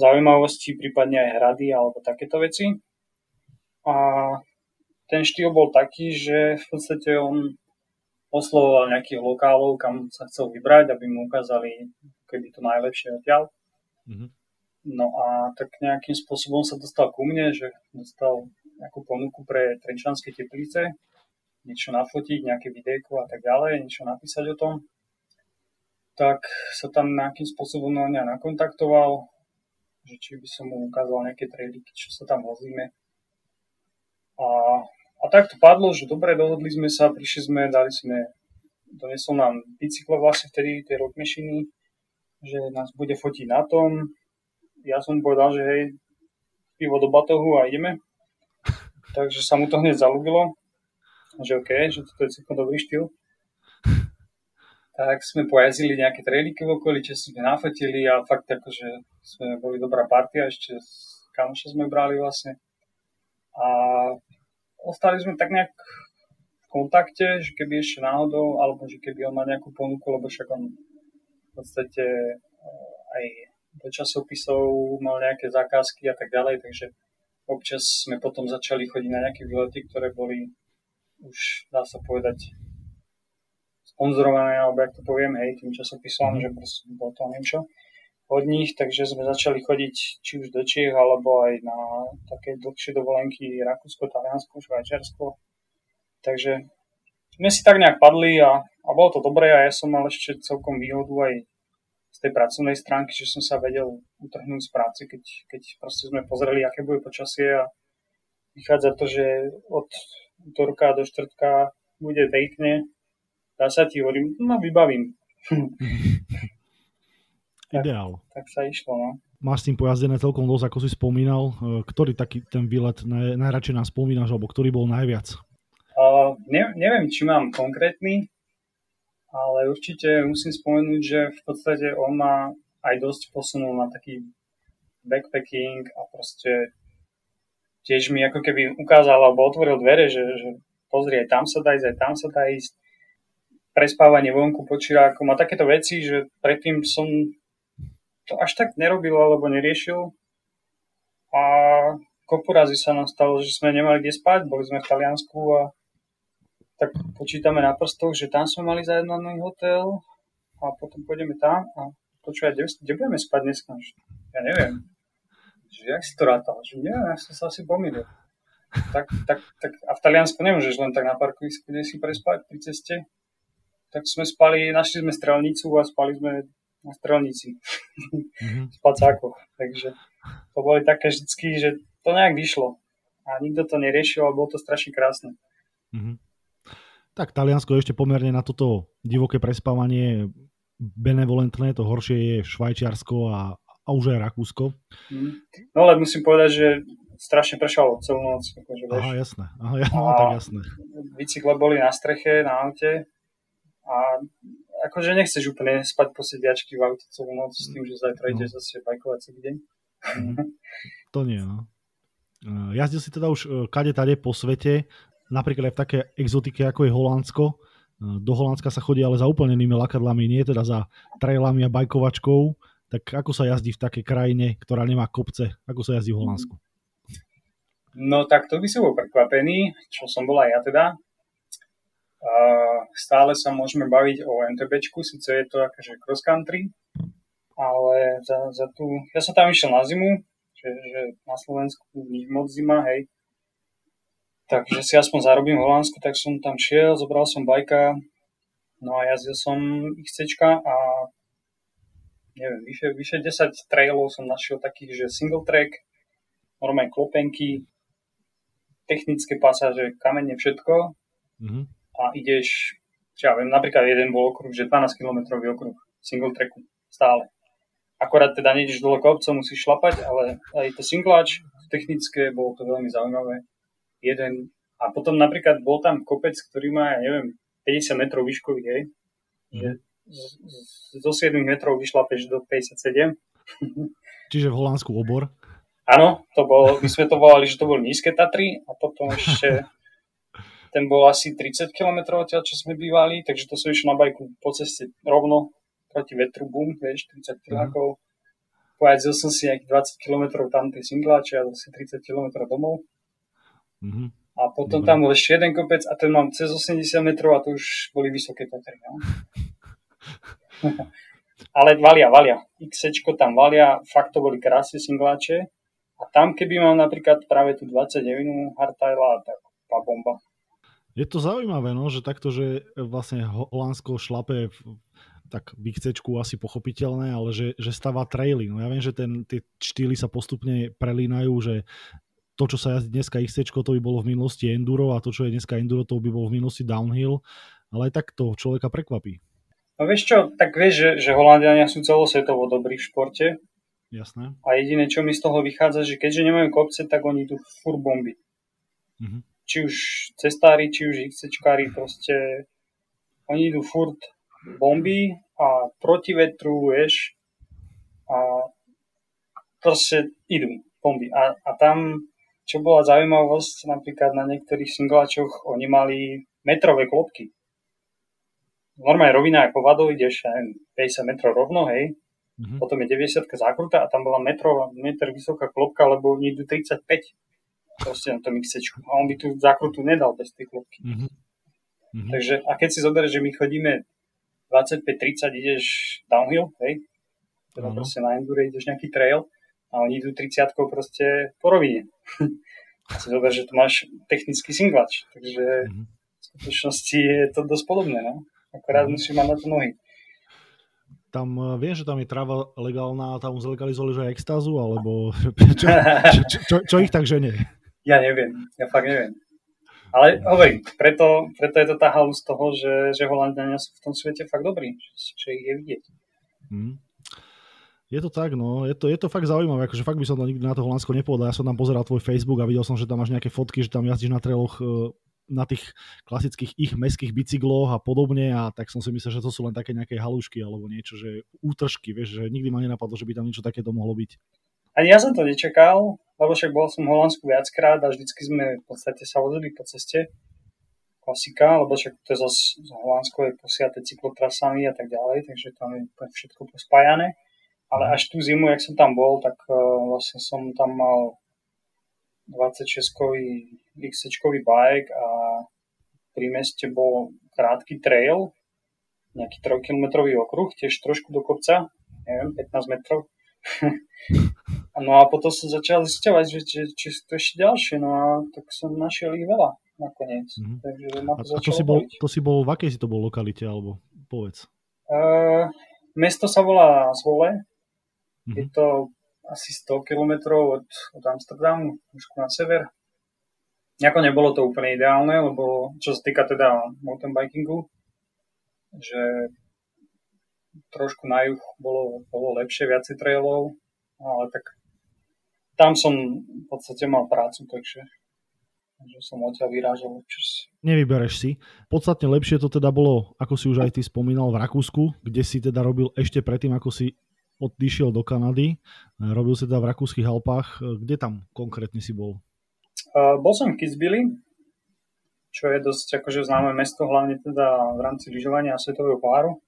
zaujímavosti, prípadne aj hrady alebo takéto veci. A ten štýl bol taký, že v podstate on oslovoval nejakých lokálov, kam sa chcel vybrať, aby mu ukázali keby to najlepšie odtiaľ. Mm-hmm. No a tak nejakým spôsobom sa dostal ku mne, že dostal nejakú ponuku pre Trenčanské teplice, niečo nafotiť, nejaké videjko a tak ďalej, niečo napísať o tom tak sa tam nejakým spôsobom na mňa nakontaktoval, že či by som mu ukázal nejaké trailiky, čo sa tam vozíme. A, a tak to padlo, že dobre, dohodli sme sa, prišli sme, dali sme, donesol nám bicykle vlastne vtedy, tie rock machiny, že nás bude fotiť na tom. Ja som povedal, že hej, pivo do batohu a ideme. Takže sa mu to hneď zalúbilo, že OK, že toto je celkom dobrý štýl tak sme pojazdili nejaké trailiky v okolí, čo sme nafotili a fakt akože sme boli dobrá partia, ešte kamoša sme brali vlastne. A ostali sme tak nejak v kontakte, že keby ešte náhodou, alebo že keby on mal nejakú ponuku, lebo však on v podstate eh, aj do časopisov mal nejaké zákazky a tak ďalej, takže občas sme potom začali chodiť na nejaké výlety, ktoré boli už, dá sa povedať, sponzorované, alebo jak to poviem, hej, tým časopisom, mm. že proste bolo to niečo od nich, takže sme začali chodiť či už do Čiech, alebo aj na také dlhšie dovolenky Rakúsko, Taliansko, Švajčiarsko. Takže sme si tak nejak padli a, a bolo to dobré a ja som mal ešte celkom výhodu aj z tej pracovnej stránky, že som sa vedel utrhnúť z práce, keď, keď proste sme pozreli, aké bude počasie a vychádza to, že od útorka do štvrtka bude pekne, dá sa ti hovorím, no vybavím. Ideál. Tak, sa išlo, no. Máš s tým pojazdené celkom dosť, ako si spomínal. E, ktorý taký ten výlet naj, najradšej nám spomínaš, alebo ktorý bol najviac? Uh, ne, neviem, či mám konkrétny, ale určite musím spomenúť, že v podstate on ma aj dosť posunul na taký backpacking a proste tiež mi ako keby ukázal alebo otvoril dvere, že, že pozri, aj tam sa dá ísť, aj tam sa dá ísť prespávanie vonku pod širákom a takéto veci, že predtým som to až tak nerobil alebo neriešil. A kopu razy sa nám stalo, že sme nemali kde spať, boli sme v Taliansku a tak počítame na prstoch, že tam sme mali zajednaný hotel a potom pôjdeme tam a počúvať, kde, kde budeme spať dneska? Ja neviem. Že jak si to rátal? Že neviem, ja som sa asi pomýlil. Tak, tak, tak, a v Taliansku nemôžeš len tak na parkovisku, kde si prespať pri ceste. Tak sme spali, našli sme strelnicu a spali sme na strelnici. Mm-hmm. v pacákoch. Takže to boli také vždycky, že to nejak vyšlo. A nikto to neriešil a bolo to strašne krásne. Mm-hmm. Tak Taliansko ešte pomerne na toto divoké prespávanie benevolentné, to horšie je Švajčiarsko a, a už aj Rakúsko. Mm. No ale musím povedať, že strašne pršalo celú noc. Akože, Aha, jasné. Aha, ja, no, tak jasné. Bicykle boli na streche, na aute a akože nechceš úplne spať po sediačky v aute celú noc s tým, že zajtra no. zase bajkovať celý deň. Mm. To nie, no. E, jazdil si teda už e, kade tade po svete, napríklad aj v také exotike ako je Holandsko, do Holandska sa chodí ale za úplne inými lakadlami, nie teda za trailami a bajkovačkou. Tak ako sa jazdí v takej krajine, ktorá nemá kopce? Ako sa jazdí v Holandsku? No tak to by som bol prekvapený, čo som bol aj ja teda. Stále sa môžeme baviť o MTBčku, síce je to akože cross country, ale za, za tú... Ja som tam išiel na zimu, že, že na Slovensku nič moc zima, hej, Takže si aspoň zarobím v Holandsku, tak som tam šiel, zobral som bajka, no a jazdil som XC a neviem, vyše, vyše 10 trailov som našiel takých, že single track, normálne klopenky, technické pasáže, kamene, všetko mm-hmm. A ideš, čo ja viem, napríklad jeden bol okruh, že 12 km okruh single tracku stále. Akorát teda nejdeš dole kopcom, musíš šlapať, ale aj to singlač, technické, bolo to veľmi zaujímavé jeden. A potom napríklad bol tam kopec, ktorý má, ja neviem, 50 metrov výškový, hej. Mm. Zo 7 metrov vyšlapeš do 57. Čiže v Holandsku obor? Áno, to bol, my sme to volali, že to boli nízke Tatry a potom ešte ten bol asi 30 km odtiaľ, čo sme bývali, takže to som išiel na bajku po ceste rovno proti vetru, bum, vieš, 30 km. Mm. Pojazdil som si nejakých 20 km tam tej singláče a zase 30 km domov. Mm-hmm. A potom Dobre. tam bol ešte jeden kopec a ten mám cez 80 metrov a to už boli vysoké Tatry. No? Ale valia, valia. X tam valia, fakt to boli krásne singláče. A tam, keby mal napríklad práve tú 29 hardtaila, tak tá bomba. Je to zaujímavé, no, že takto, že vlastne Holandsko šlape tak v asi pochopiteľné, ale že, že stáva traily. No ja viem, že ten, tie štýly sa postupne prelínajú, že to, čo sa jazdí dneska XC, to by bolo v minulosti enduro a to, čo je dneska enduro, to by bolo v minulosti downhill, ale aj tak to človeka prekvapí. No vieš čo, tak vieš, že, že Holandiania sú celosvetovo dobrí v športe. Jasné. A jediné, čo mi z toho vychádza, že keďže nemajú kopce, tak oni idú fur bomby. Mm-hmm. Či už cestári, či už XCčkári, proste oni idú furt bomby a proti vetru, vieš, a proste idú bomby. A, a tam čo bola zaujímavosť, napríklad na niektorých singláčoch oni mali metrové klopky. Normálne rovina ako vado, ideš neviem, 50 metrov rovno, hej, mm-hmm. potom je 90 zákruta a tam bola metro, metr vysoká klopka, lebo oni idú 35 proste na tom XC. A on by tú zákrutu nedal bez tej klopky. Mm-hmm. Takže, a keď si zoberieš, že my chodíme 25-30, ideš downhill, hej, teda mm-hmm. proste na endure ideš nejaký trail, a oni idú 30 proste po rovine. a si zober, že tu máš technický singlač, takže mm-hmm. v skutočnosti je to dosť podobné, no? Akorát mm-hmm. musí mať na to nohy. Tam eh, viem, že tam je tráva legálna a tam zlegalizovali že extázu, alebo čo, čo, čo, čo ich tak ženie? Ja neviem, ja fakt neviem. Ale hovorím, preto, preto je to tá halus toho, že, že Holandiania sú v tom svete fakt dobrí, že, ich je vidieť. Mm. Je to tak, no, je to, je to fakt zaujímavé, akože fakt by som to nikdy na to Holandsko nepovedal. Ja som tam pozeral tvoj Facebook a videl som, že tam máš nejaké fotky, že tam jazdíš na treloch e, na tých klasických ich mestských bicykloch a podobne a tak som si myslel, že to sú len také nejaké halušky alebo niečo, že útržky, vieš, že nikdy ma nenapadlo, že by tam niečo takéto mohlo byť. Ani ja som to nečakal, lebo však bol som v Holandsku viackrát a vždycky sme v podstate sa vozili po ceste. klasika, lebo však to je zase Holandsko je posiate cyklotrasami a tak ďalej, takže tam je všetko pospájané. Ale až tú zimu, jak som tam bol, tak uh, vlastne som tam mal 26-kový XC-čkový bike a pri meste bol krátky trail, nejaký 3-kilometrový okruh, tiež trošku do kopca, neviem, 15 metrov. no a potom som začal zisťovať, že či, či sú to ešte ďalšie, no a tak som našiel ich veľa nakoniec. Mm-hmm. Takže ma to a to si, bol, to si bol, v akej si to bol lokalite, alebo povedz? Uh, mesto sa volá Zvole. Mm-hmm. Je to asi 100 km od, od Amsterdamu, trošku na sever. Nejako nebolo to úplne ideálne, lebo čo sa týka teda mountain bikingu, že trošku na juh bolo, bolo lepšie, viacej trailov, ale tak tam som v podstate mal prácu, takže, takže som odtiaľ vyrážal občas. Nevybereš si. Podstatne lepšie to teda bolo, ako si už aj ty spomínal, v Rakúsku, kde si teda robil ešte predtým, ako si odišiel do Kanady. Robil si teda v rakúskych Alpách. Kde tam konkrétne si bol? Uh, bol som v Kitzbüheli, čo je dosť akože známe mesto, hlavne teda v rámci lyžovania a svetového páru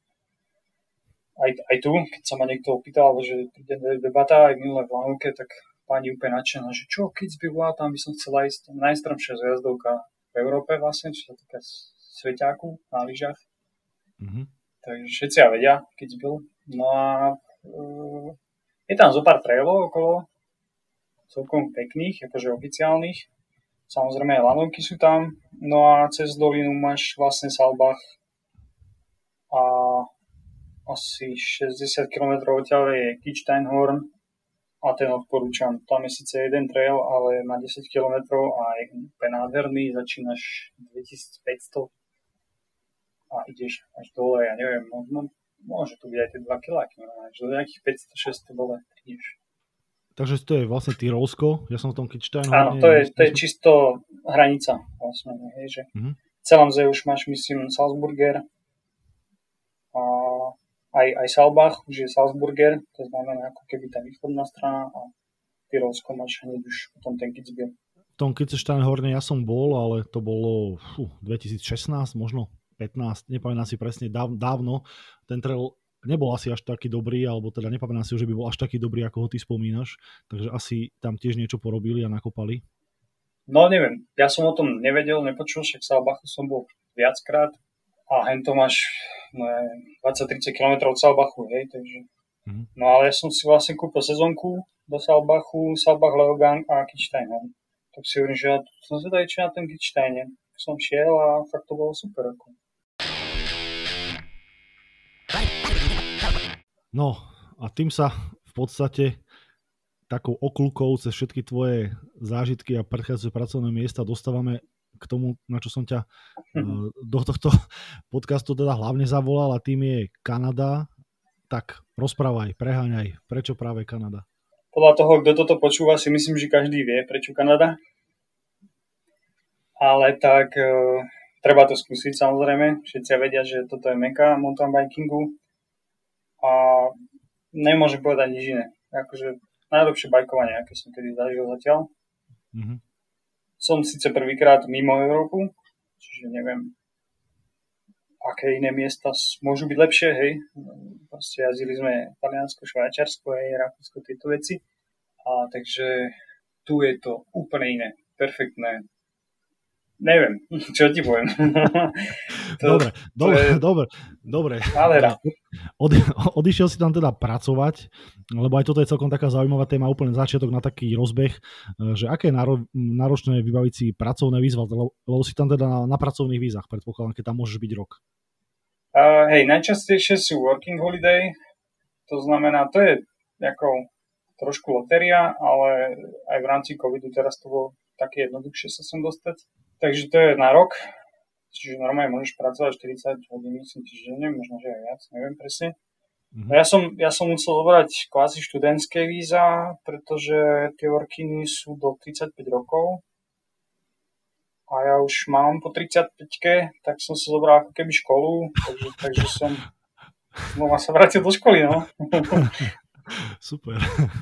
aj, aj tu, keď sa ma niekto opýtal, že príde debata aj minulé v Lanovke, tak pani úplne nadšená, že čo, keď by bola, tam by som chcela ísť najstromšia zjazdovka v Európe vlastne, čo sa týka sveťáku na lyžach. Mm-hmm. Takže všetci ja vedia, keď byl. No a uh, je tam zo pár trailov okolo, celkom pekných, akože oficiálnych. Samozrejme aj lanovky sú tam. No a cez dolinu máš vlastne Salbach a asi 60 km odtiaľ je Kitzsteinhorn a ten odporúčam. Tam je síce jeden trail, ale má 10 km a je úplne nádherný, začínaš 2500 a ideš až dole, ja neviem, možno, môže to byť aj tie 2 km, až do nejakých 500-600 dole ideš. Takže to je vlastne Tyrolsko, ja som v tom Kitzsteinhorne. Áno, to je, to je čisto hranica vlastne, hej, že mm-hmm. v celom už máš, myslím, Salzburger, aj, aj Salbach, už je Salzburger, to znamená ako keby tá východná strana a Tyrolsko máš hneď už potom ten Kitzbühel. V tom Kitzsteinhorne ja som bol, ale to bolo fú, 2016, možno 15, nepamätám si presne, dáv, dávno. Ten trail nebol asi až taký dobrý, alebo teda nepamätám si, že by bol až taký dobrý, ako ho ty spomínaš, takže asi tam tiež niečo porobili a nakopali. No neviem, ja som o tom nevedel, nepočul, však Salbachu som bol viackrát, a hen to máš no, 20-30 km od Salbachu, hej, takže mm-hmm. no ale ja som si vlastne kúpil sezónku do Salbachu, Salbach, Leogang a Kitzstein, hej. Tak si hovorím, že ja som zvedavý, či na ten Kitzsteine. Som šiel a fakt to bolo super. Ako. No a tým sa v podstate takou okľukou cez všetky tvoje zážitky a predchádzajúce pracovné miesta dostávame k tomu, na čo som ťa uh, do tohto podcastu teda hlavne zavolal a tým je Kanada. Tak rozprávaj, preháňaj, prečo práve Kanada? Podľa toho, kto toto počúva, si myslím, že každý vie, prečo Kanada. Ale tak uh, treba to skúsiť samozrejme. Všetci vedia, že toto je meka mountain bikingu. A nemôžem povedať nič iné. Akože najlepšie bajkovanie, aké som kedy zažil zatiaľ. Mm-hmm som síce prvýkrát mimo Európu, čiže neviem, aké iné miesta môžu byť lepšie, hej. Proste jazdili sme Taliansko, Švajčiarsko, hej, Rakúsko, tieto veci. A takže tu je to úplne iné, perfektné, neviem, čo ti poviem. to, dobre, dobre, je... dobre, dobre. Od, odišiel si tam teda pracovať, lebo aj toto je celkom taká zaujímavá téma, úplne začiatok na taký rozbeh, že aké je náro, náročné vybaviť si pracovné výzva, lebo, lebo si tam teda na, na pracovných vízach, predpokladám, keď tam môžeš byť rok. Uh, hej, najčastejšie sú working holiday, to znamená, to je ako trošku loteria, ale aj v rámci covidu teraz to bolo také jednoduchšie sa sem dostať. Takže to je na rok, čiže normálne môžeš pracovať 40 hodín, myslím, týždenne, možno, že aj viac, neviem presne. Mm-hmm. Ja, som, ja som musel zobrať kvázi študentské víza, pretože tie workiny sú do 35 rokov a ja už mám po 35 tak som si zobral ako keby školu, takže, takže som znova sa vrátil do školy, no. Super.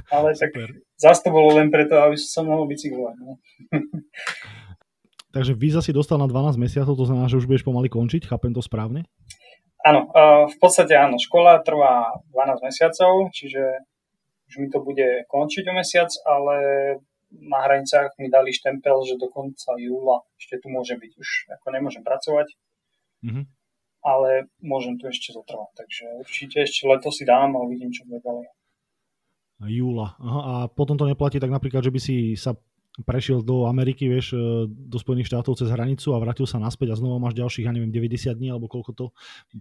Ale tak Super. zase to bolo len preto, aby som sa mohol bicyklovať. No. Takže víza si dostal na 12 mesiacov, to znamená, že už budeš pomaly končiť, chápem to správne? Áno, v podstate áno. Škola trvá 12 mesiacov, čiže už mi to bude končiť o mesiac, ale na hranicách mi dali štempel, že do konca júla ešte tu môže byť. Už ako nemôžem pracovať, mm-hmm. ale môžem tu ešte zotrvať. Takže určite ešte leto si dám a uvidím, čo bude ďalej. Júla. Aha, a potom to neplatí tak napríklad, že by si sa prešiel do Ameriky, vieš, e, do Spojených štátov cez hranicu a vrátil sa naspäť a znova máš ďalších, ja neviem, 90 dní, alebo koľko to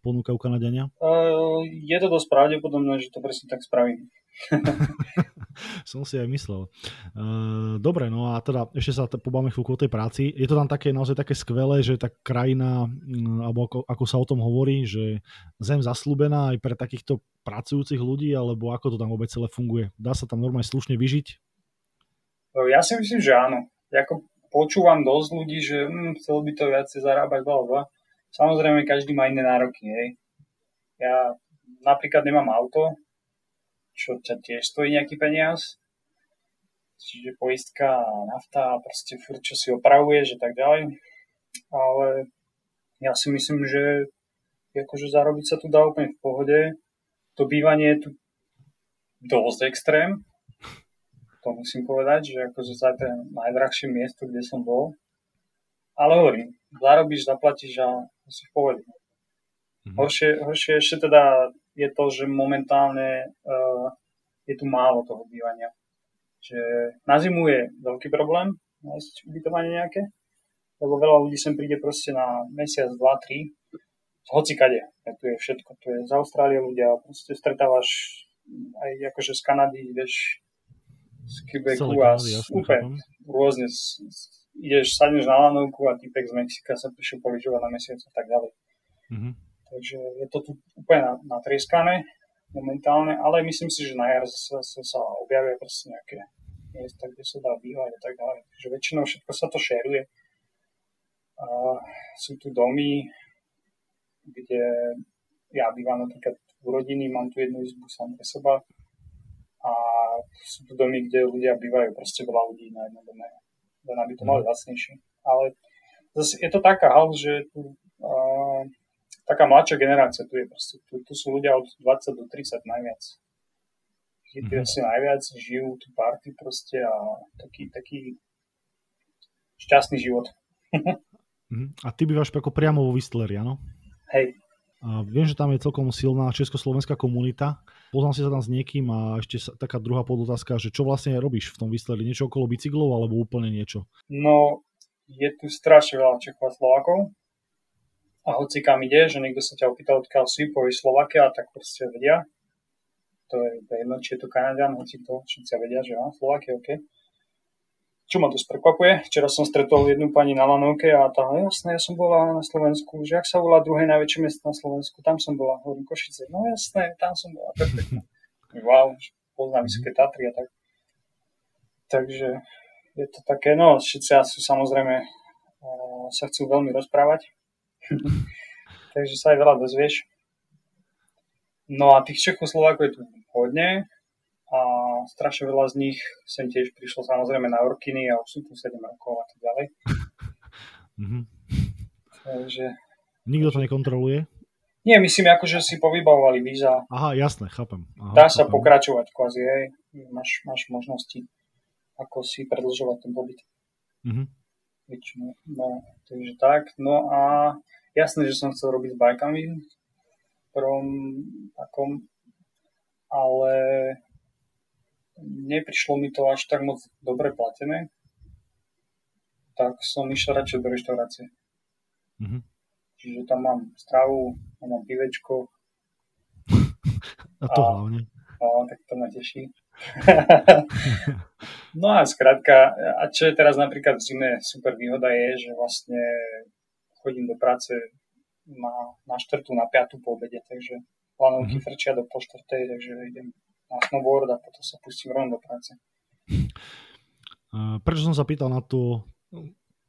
ponúkajú Kanadiania? Uh, je to dosť pravdepodobné, že to presne tak spravím. Som si aj myslel. Uh, dobre, no a teda ešte sa pobáme chvíľku o tej práci. Je to tam také naozaj také skvelé, že tá krajina, mm, alebo ako, ako sa o tom hovorí, že zem zaslúbená aj pre takýchto pracujúcich ľudí, alebo ako to tam vôbec celé funguje? Dá sa tam normálne slušne vyžiť? Ja si myslím, že áno. Ako počúvam dosť ľudí, že hm, chcel by to viacej zarábať, bla, bla. Samozrejme, každý má iné nároky. Hej. Ja napríklad nemám auto, čo ťa tiež stojí nejaký peniaz. Čiže poistka, nafta proste furt, čo si opravuješ a tak ďalej. Ale ja si myslím, že akože zarobiť sa tu dá úplne v pohode. To bývanie je tu dosť extrém. To musím povedať, že akože za ten najdrahšie miesto, kde som bol. Ale hovorím, zarobíš, zaplatíš a si v pohode. Mm-hmm. Horšie, horšie ešte teda je to, že momentálne uh, je tu málo toho bývania. Že na zimu je veľký problém nájsť ubytovanie nejaké, lebo veľa ľudí sem príde proste na mesiac, dva, tri, hoci kade. Ja, tu je všetko, tu je z Austrálie ľudia, proste stretávaš aj akože z Kanady, vieš, z Quebecu a úplne rôzne. Ideš, sadneš na lanovku a typek z Mexika sa prišiel poližovať na mesiac a tak ďalej. Mm-hmm. Takže je to tu úplne natrieskané momentálne, ale myslím si, že na jar sa, sa, sa objavia proste nejaké miesta, kde sa dá bývať a tak ďalej. Takže väčšinou všetko sa to šeruje. A sú tu domy, kde ja bývam napríklad v rodiny, mám tu jednu izbu sám pre seba sú tu domy, kde ľudia bývajú proste veľa ľudí na jednom dome. Len aby to mali vlastnejšie. Ale zase je to taká hal, že tu uh, taká mladšia generácia tu je proste. Tu, tu sú ľudia od 20 do 30 najviac. Je mm-hmm. asi najviac, žijú tu party proste a taký, taký šťastný život. mm-hmm. A ty bývaš ako priamo vo Whistleri, áno? Hej. A viem, že tam je celkom silná československá komunita. Poznám si sa tam s niekým a ešte sa, taká druhá podotázka, že čo vlastne robíš v tom Whistleri? Niečo okolo bicyklov alebo úplne niečo? No, je tu strašne veľa Čechov a Slovákov a hoci kam ide, že niekto sa ťa opýta, odkiaľ si, povie Slovakia, tak proste vedia. To je jedno, či je to Kanadian, hoci to všetci vedia, že áno, Slovakia, OK. Čo ma to prekvapuje, včera som stretol jednu pani na lanovke a tá, no jasné, ja som bola na Slovensku, že ak sa volá druhé najväčšie mesto na Slovensku, tam som bola, hovorím Košice, no jasné, tam som bola, perfektne. wow, poznám Vysoké Tatry a tak. Takže je to také, no, všetci asi samozrejme sa chcú veľmi rozprávať, Takže sa aj veľa dozvieš. No a tých Čechoslovákov je tu hodne a strašne veľa z nich sem tiež prišlo samozrejme na Orkiny a už sú tu 7 rokov a tak ďalej. Mm-hmm. Takže... Nikto to nekontroluje? Nie, myslím, ako, že si povybavovali víza. Aha, jasné, chápem. Aha, Dá sa chápem. pokračovať kvázi, hej. Máš, máš možnosti, ako si predlžovať ten pobyt. Mm-hmm. No, takže tak. No a Jasné, že som chcel robiť s bajkami v prvom takom, ale neprišlo mi to až tak moc dobre platené, tak som išiel radšej do reštaurácie. Mm-hmm. Čiže tam mám stravu, tam mám pivečko. A to a, hlavne. No, tak to ma teší. no a skrátka, a čo je teraz napríklad v zime super výhoda je, že vlastne chodím do práce na, na štvrtú, na piatú po obede, takže lanovky mm-hmm. frčia do po štvrtej, takže idem na snowboard a potom sa pustím rovno do práce. Prečo som sa pýtal na tú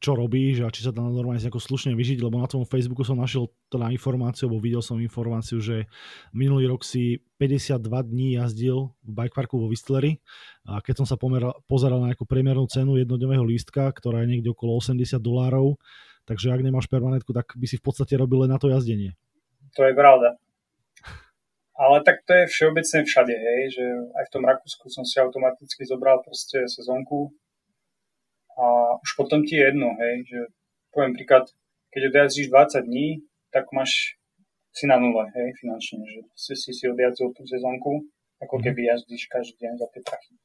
čo robíš a či sa tam normálne nejako slušne vyžiť, lebo na tom Facebooku som našiel teda informáciu, alebo videl som informáciu, že minulý rok si 52 dní jazdil v bikeparku vo Whistleri a keď som sa pomeral, pozeral na nejakú priemernú cenu jednodňového lístka, ktorá je niekde okolo 80 dolárov, takže ak nemáš permanentku, tak by si v podstate robil len na to jazdenie. To je pravda. Ale tak to je všeobecne všade, hej, že aj v tom Rakúsku som si automaticky zobral proste sezónku a už potom ti je jedno, hej, že poviem príklad, keď odjazdíš 20 dní, tak máš si na nule, hej, finančne, že si si, si odjazdil tú sezónku, ako mhm. keby jazdíš každý deň za tie prachy.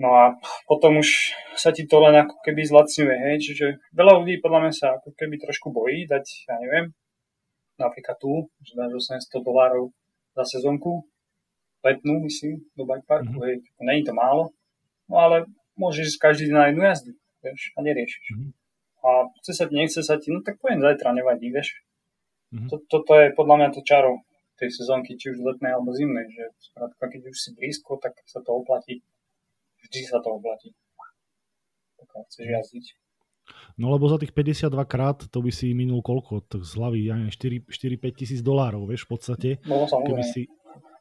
No a potom už sa ti to len ako keby zlacňuje, hej, čiže veľa ľudí podľa mňa sa ako keby trošku bojí dať, ja neviem, napríklad tu, že dáš 800 dolárov za sezónku, letnú, myslím, do bikeparku, mm-hmm. hej, není to málo, no ale môžeš ísť každý deň na jednu jazdu, vieš, a neriešiš. Mm-hmm. A chce sa ti, nechce sa ti, no tak poviem zajtra, nevadí, vieš. Mm-hmm. To, toto je podľa mňa to čaro tej sezónky, či už letnej alebo zimnej, že skrátka, keď už si blízko, tak sa to oplatí. Vždy sa to oplatí. Tak chceš jazdiť. No lebo za tých 52 krát to by si minul koľko? Tak z hlavy, ja neviem, 4-5 tisíc dolárov, vieš, v podstate. No, keby si,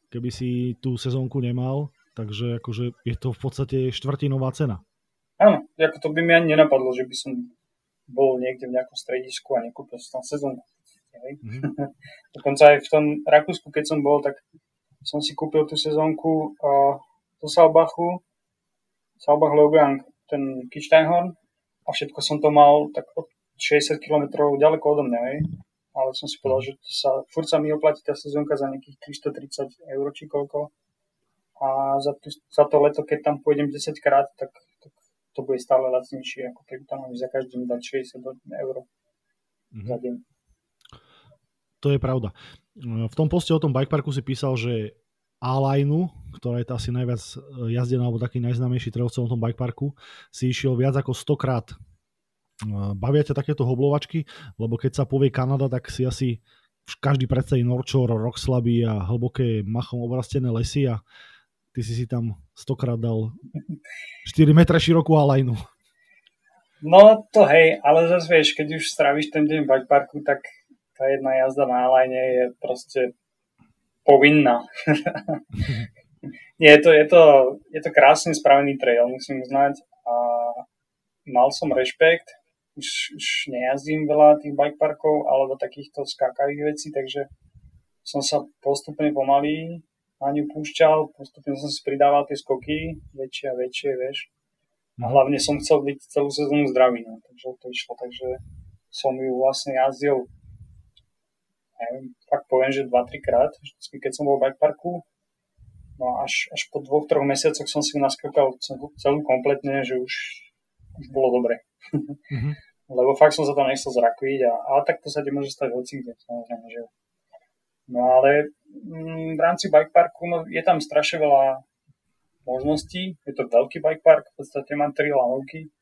keby si tú sezónku nemal, takže akože je to v podstate štvrtinová cena. Áno, ako to by mi ani nenapadlo, že by som bol niekde v nejakom stredisku a nekúpil som tam sezónku. Mm-hmm. Dokonca aj v tom Rakúsku, keď som bol, tak som si kúpil tú sezónku uh, do Salbachu, Salbach Logang, ten Kitzsteinhorn a všetko som to mal tak od 60 km ďaleko odo mňa, hej. ale som si povedal, že sa, furt sa mi oplatí tá sezónka za nejakých 330 eur či koľko a za, tu, za to leto, keď tam pôjdem 10 krát, tak, tak to bude stále lacnejšie, ako keby tam za každý dať 60 eur mm-hmm. za deň. To je pravda. V tom poste o tom bikeparku si písal, že A-line, ktorá je tá asi najviac e, jazdená alebo taký najznámejší trail v celom tom bikeparku, si išiel viac ako 100 krát. E, bavia ťa takéto hoblovačky, lebo keď sa povie Kanada, tak si asi každý predstaví Norčor, Rockslaby a hlboké machom obrastené lesy a ty si si tam stokrát dal 4 metre širokú alajnu. No to hej, ale zase vieš, keď už stráviš ten deň v bikeparku, tak tá jedna jazda na alajne je proste povinná. Nie, je to, je, to, je to krásne spravený trail, musím uznať. A mal som rešpekt, už, už nejazdím veľa tých bikeparkov alebo takýchto skákavých vecí, takže som sa postupne pomaly na ňu púšťal, postupne som si pridával tie skoky, väčšie a väčšie, vieš. A mhm. hlavne som chcel byť celú sezónu zdravý, no, takže to išlo, takže som ju vlastne jazdil neviem, fakt poviem, že 2-3 krát, vždy, keď som bol v bikeparku. No až, až po dvoch, troch mesiacoch som si naskakal celú kompletne, že už, už bolo dobre. Mm-hmm. Lebo fakt som sa tam nechcel zrakviť, a, ale tak to sa ti môže stať hoci kde, samozrejme, že No ale mm, v rámci bike parku no, je tam strašne veľa možností. Je to veľký bike park, v podstate mám tri lanovky.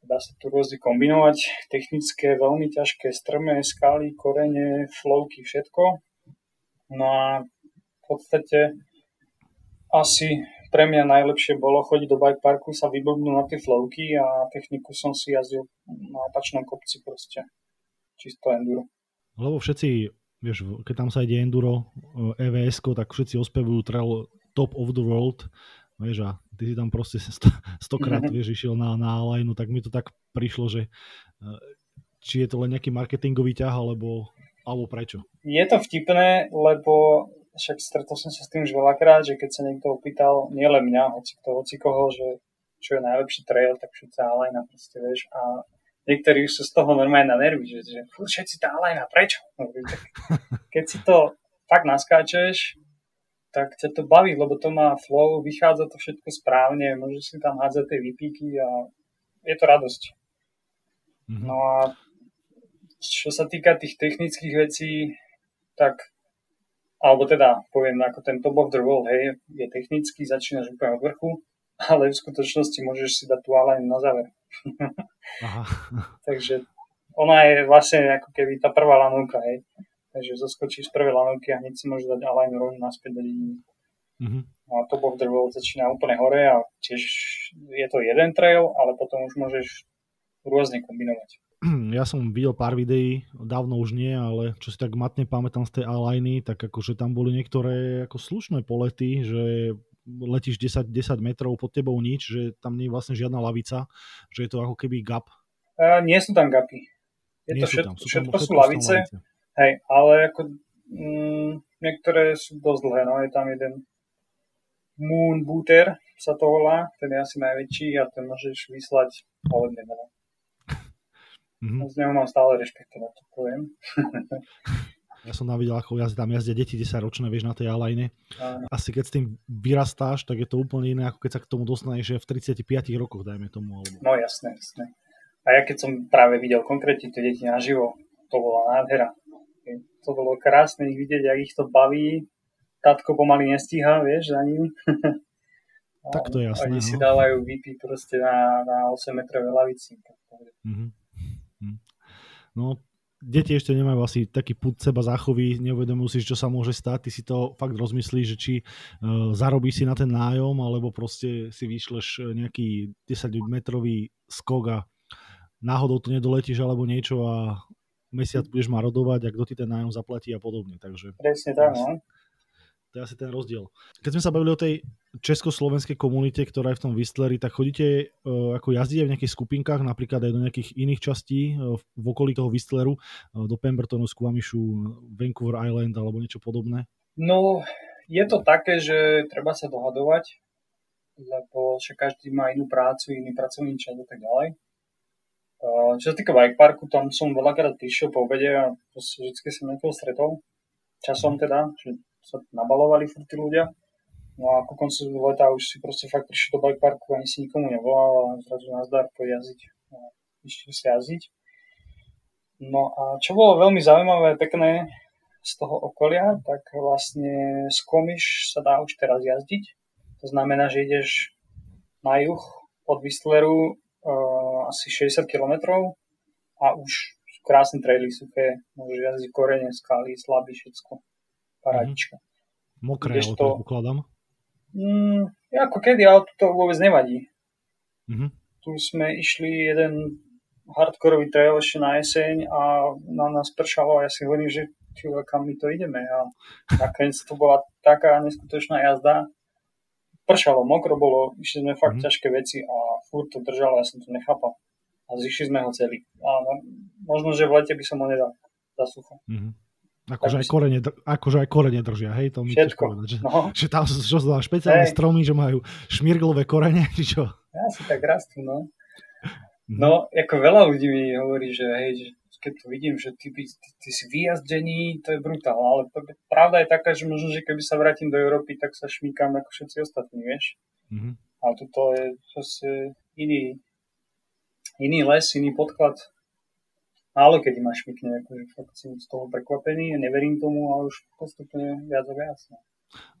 Dá sa tu rôzne kombinovať. Technické, veľmi ťažké, strmé, skaly, korene, flovky, všetko. No a v podstate asi pre mňa najlepšie bolo chodiť do bike parku, sa vyblbnúť na tie flovky a techniku som si jazdil na opačnom kopci proste. Čisto enduro. Lebo všetci vieš, keď tam sa ide enduro, evs tak všetci ospevujú trail top of the world, vieš, a ty si tam proste stokrát, mm-hmm. vieš, išiel na, na line, tak mi to tak prišlo, že e, či je to len nejaký marketingový ťah, alebo, alebo prečo? Je to vtipné, lebo však stretol som sa s tým už veľakrát, že keď sa niekto opýtal, nielen mňa, hoci kto, hoci koho, že čo je najlepší trail, tak všetci line proste, vieš, a niektorí sú z toho normálne na nervy, že, že všetci tá alajna, prečo? No, keď si to tak naskáčeš, tak ťa to baví, lebo to má flow, vychádza to všetko správne, môžeš si tam hádzať tie vypíky a je to radosť. Mm-hmm. No a čo sa týka tých technických vecí, tak alebo teda poviem ako ten top of the world, hej, je technický, začínaš úplne od vrchu, ale v skutočnosti môžeš si dať tú align na záver. Aha. Takže ona je vlastne ako keby tá prvá lanovka, hej. Takže zoskočíš z prvej lanovky a hneď si môžeš dať align rovno naspäť do dediny. Mm-hmm. A Top of the World začína úplne hore a tiež je to jeden trail, ale potom už môžeš rôzne kombinovať. Ja som videl pár videí, dávno už nie, ale čo si tak matne pamätám z tej aligny, tak akože tam boli niektoré ako slušné polety, že letíš 10, 10 metrov pod tebou nič, že tam nie je vlastne žiadna lavica, že je to ako keby gap. Uh, nie sú tam gapy. Je nie to všetko, tam, sú všetko, všetko sú lavice, lavice. Hej, ale ako mm, niektoré sú dosť dlhé, no je tam jeden Moon Booter sa to volá, ten je asi najväčší a ten môžeš vyslať pohodne. No. Mm-hmm. Z neho mám stále rešpekt, teda to poviem. ja som navidel, ako jazd, tam jazdia deti 10 ročné, vieš, na tej alajne. Asi keď s tým vyrastáš, tak je to úplne iné, ako keď sa k tomu dostaneš v 35 rokoch, dajme tomu. Alebo... No jasné, jasné. A ja keď som práve videl konkrétne tie deti naživo, to bola nádhera. To bolo krásne ich vidieť, ak ich to baví. Tatko pomaly nestíha, vieš, za ním. tak to je jasné. Oni si no. dávajú výpy proste na, na 8 metrové lavici. Mm-hmm. No, deti ešte nemajú asi taký put seba záchovy, neuvedomujú si, čo sa môže stať, ty si to fakt rozmyslíš, že či uh, zarobí si na ten nájom, alebo proste si vyšleš e, nejaký 10-metrový skok a náhodou to nedoletíš alebo niečo a mesiac budeš marodovať a kto ti ten nájom zaplatí a podobne. Takže, Presne tak, no. To je asi ten rozdiel. Keď sme sa bavili o tej československej komunite, ktorá je v tom Whistleri, tak chodíte uh, ako jazdíte v nejakých skupinkách, napríklad aj do nejakých iných častí uh, v okolí toho Whistleru, uh, do Pembertonu, Squamishu, Vancouver Island alebo niečo podobné? No, je to také, že treba sa dohadovať, lebo že každý má inú prácu, iný pracovný čas a tak ďalej. Uh, čo sa týka bike parku, tam som veľakrát prišiel po obede a vždy som niekoho stretol. Časom teda, že sa nabalovali furt tí ľudia No a ku koncu leta už si proste fakt prišiel do bike parku, ani si nikomu nevolal a zrazu nazdar poď jazdiť. No, išiel si jazdiť. No a čo bolo veľmi zaujímavé pekné z toho okolia, tak vlastne z Komiš sa dá už teraz jazdiť. To znamená, že ideš na juh od Whistleru uh, asi 60 km a už krásne traily suché, môžeš jazdiť korene, skaly, slaby, všetko. Paradička. Mm-hmm. Mokré, to ukladám. Mm, ako kedy, ale to vôbec nevadí. Mm-hmm. Tu sme išli jeden hardkorový trail ešte na jeseň a na nás pršalo a ja si hovorím, že čuva, kam my to ideme. A nakoniec to bola taká neskutočná jazda. Pršalo, mokro bolo, išli sme fakt mm-hmm. ťažké veci a furt to držalo, ja som to nechápal. A zišli sme ho celý. A možno, že v lete by som ho nedal za sucho. Mm-hmm. Akože aj, korene, akože aj korene držia, hej? To mi Všetko. Povedať, že, no. že tam sú čo špeciálne hey. stromy, že majú šmirglové korene, či čo? Ja si tak rastú, no. Mhm. No, ako veľa ľudí mi hovorí, že hej, že keď to vidím, že ty, ty, ty si vyjazdený, to je brutál, ale pravda je taká, že možno, že keby sa vrátim do Európy, tak sa šmíkam ako všetci ostatní, vieš. Mm-hmm. A toto je proste iný, iný les, iný podklad málo kedy ma šmikne, akože fakt som z toho prekvapený, neverím tomu, ale už postupne viac a viac. No.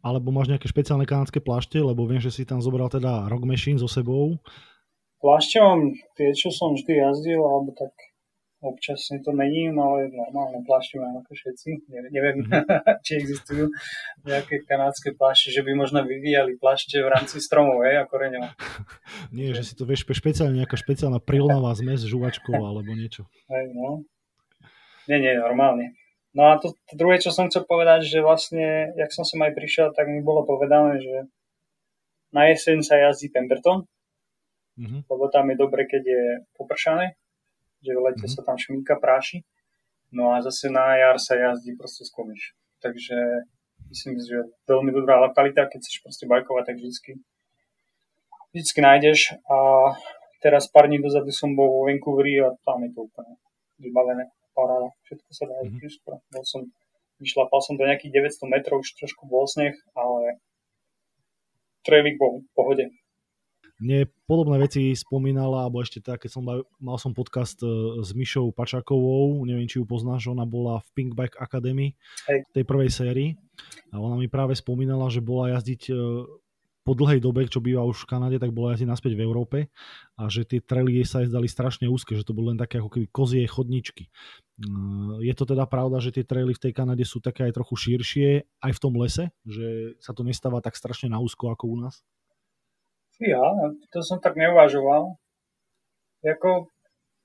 Alebo máš nejaké špeciálne kanadské plášte, lebo viem, že si tam zobral teda Rock Machine so sebou. Plášte mám tie, čo som vždy jazdil, alebo tak občas si to mením, ale normálne plášte mám ako všetci. Neviem, mm-hmm. či existujú nejaké kanadské plášte, že by možno vyvíjali plášte v rámci stromov, hej, a koreňov. Nie, že si to vieš špeciálne, nejaká špeciálna prilnová zmes žuvačkou alebo niečo. Hej, no. Nie, nie, normálne. No a to, to druhé, čo som chcel povedať, že vlastne, jak som sem aj prišiel, tak mi bolo povedané, že na jeseň sa jazdí Pemberton, mm-hmm. lebo tam je dobre, keď je popršané že v lete mm-hmm. sa tam šminka práši. No a zase na jar sa jazdí proste z komiš. Takže myslím, že veľmi dobrá lokalita, keď chceš proste bajkovať, tak vždycky, vždycky nájdeš. A teraz pár dní dozadu som bol vo Vancouveri a tam je to úplne vybavené. Paráda, všetko sa dá mm-hmm. Bol som, vyšlapal som do nejakých 900 metrov, už trošku bol sneh, ale trailik bol v pohode. Mne podobné veci spomínala, alebo ešte tak, keď som mal, som podcast e, s Mišou Pačakovou, neviem, či ju poznáš, ona bola v Pink Bike Academy, Hej. tej prvej sérii. A ona mi práve spomínala, že bola jazdiť e, po dlhej dobe, čo býva už v Kanade, tak bola jazdiť naspäť v Európe a že tie trely jej sa zdali strašne úzke, že to boli len také ako keby kozie chodničky. E, je to teda pravda, že tie traily v tej Kanade sú také aj trochu širšie, aj v tom lese, že sa to nestáva tak strašne na úzko ako u nás? Ja, to som tak neuvažoval. Jako,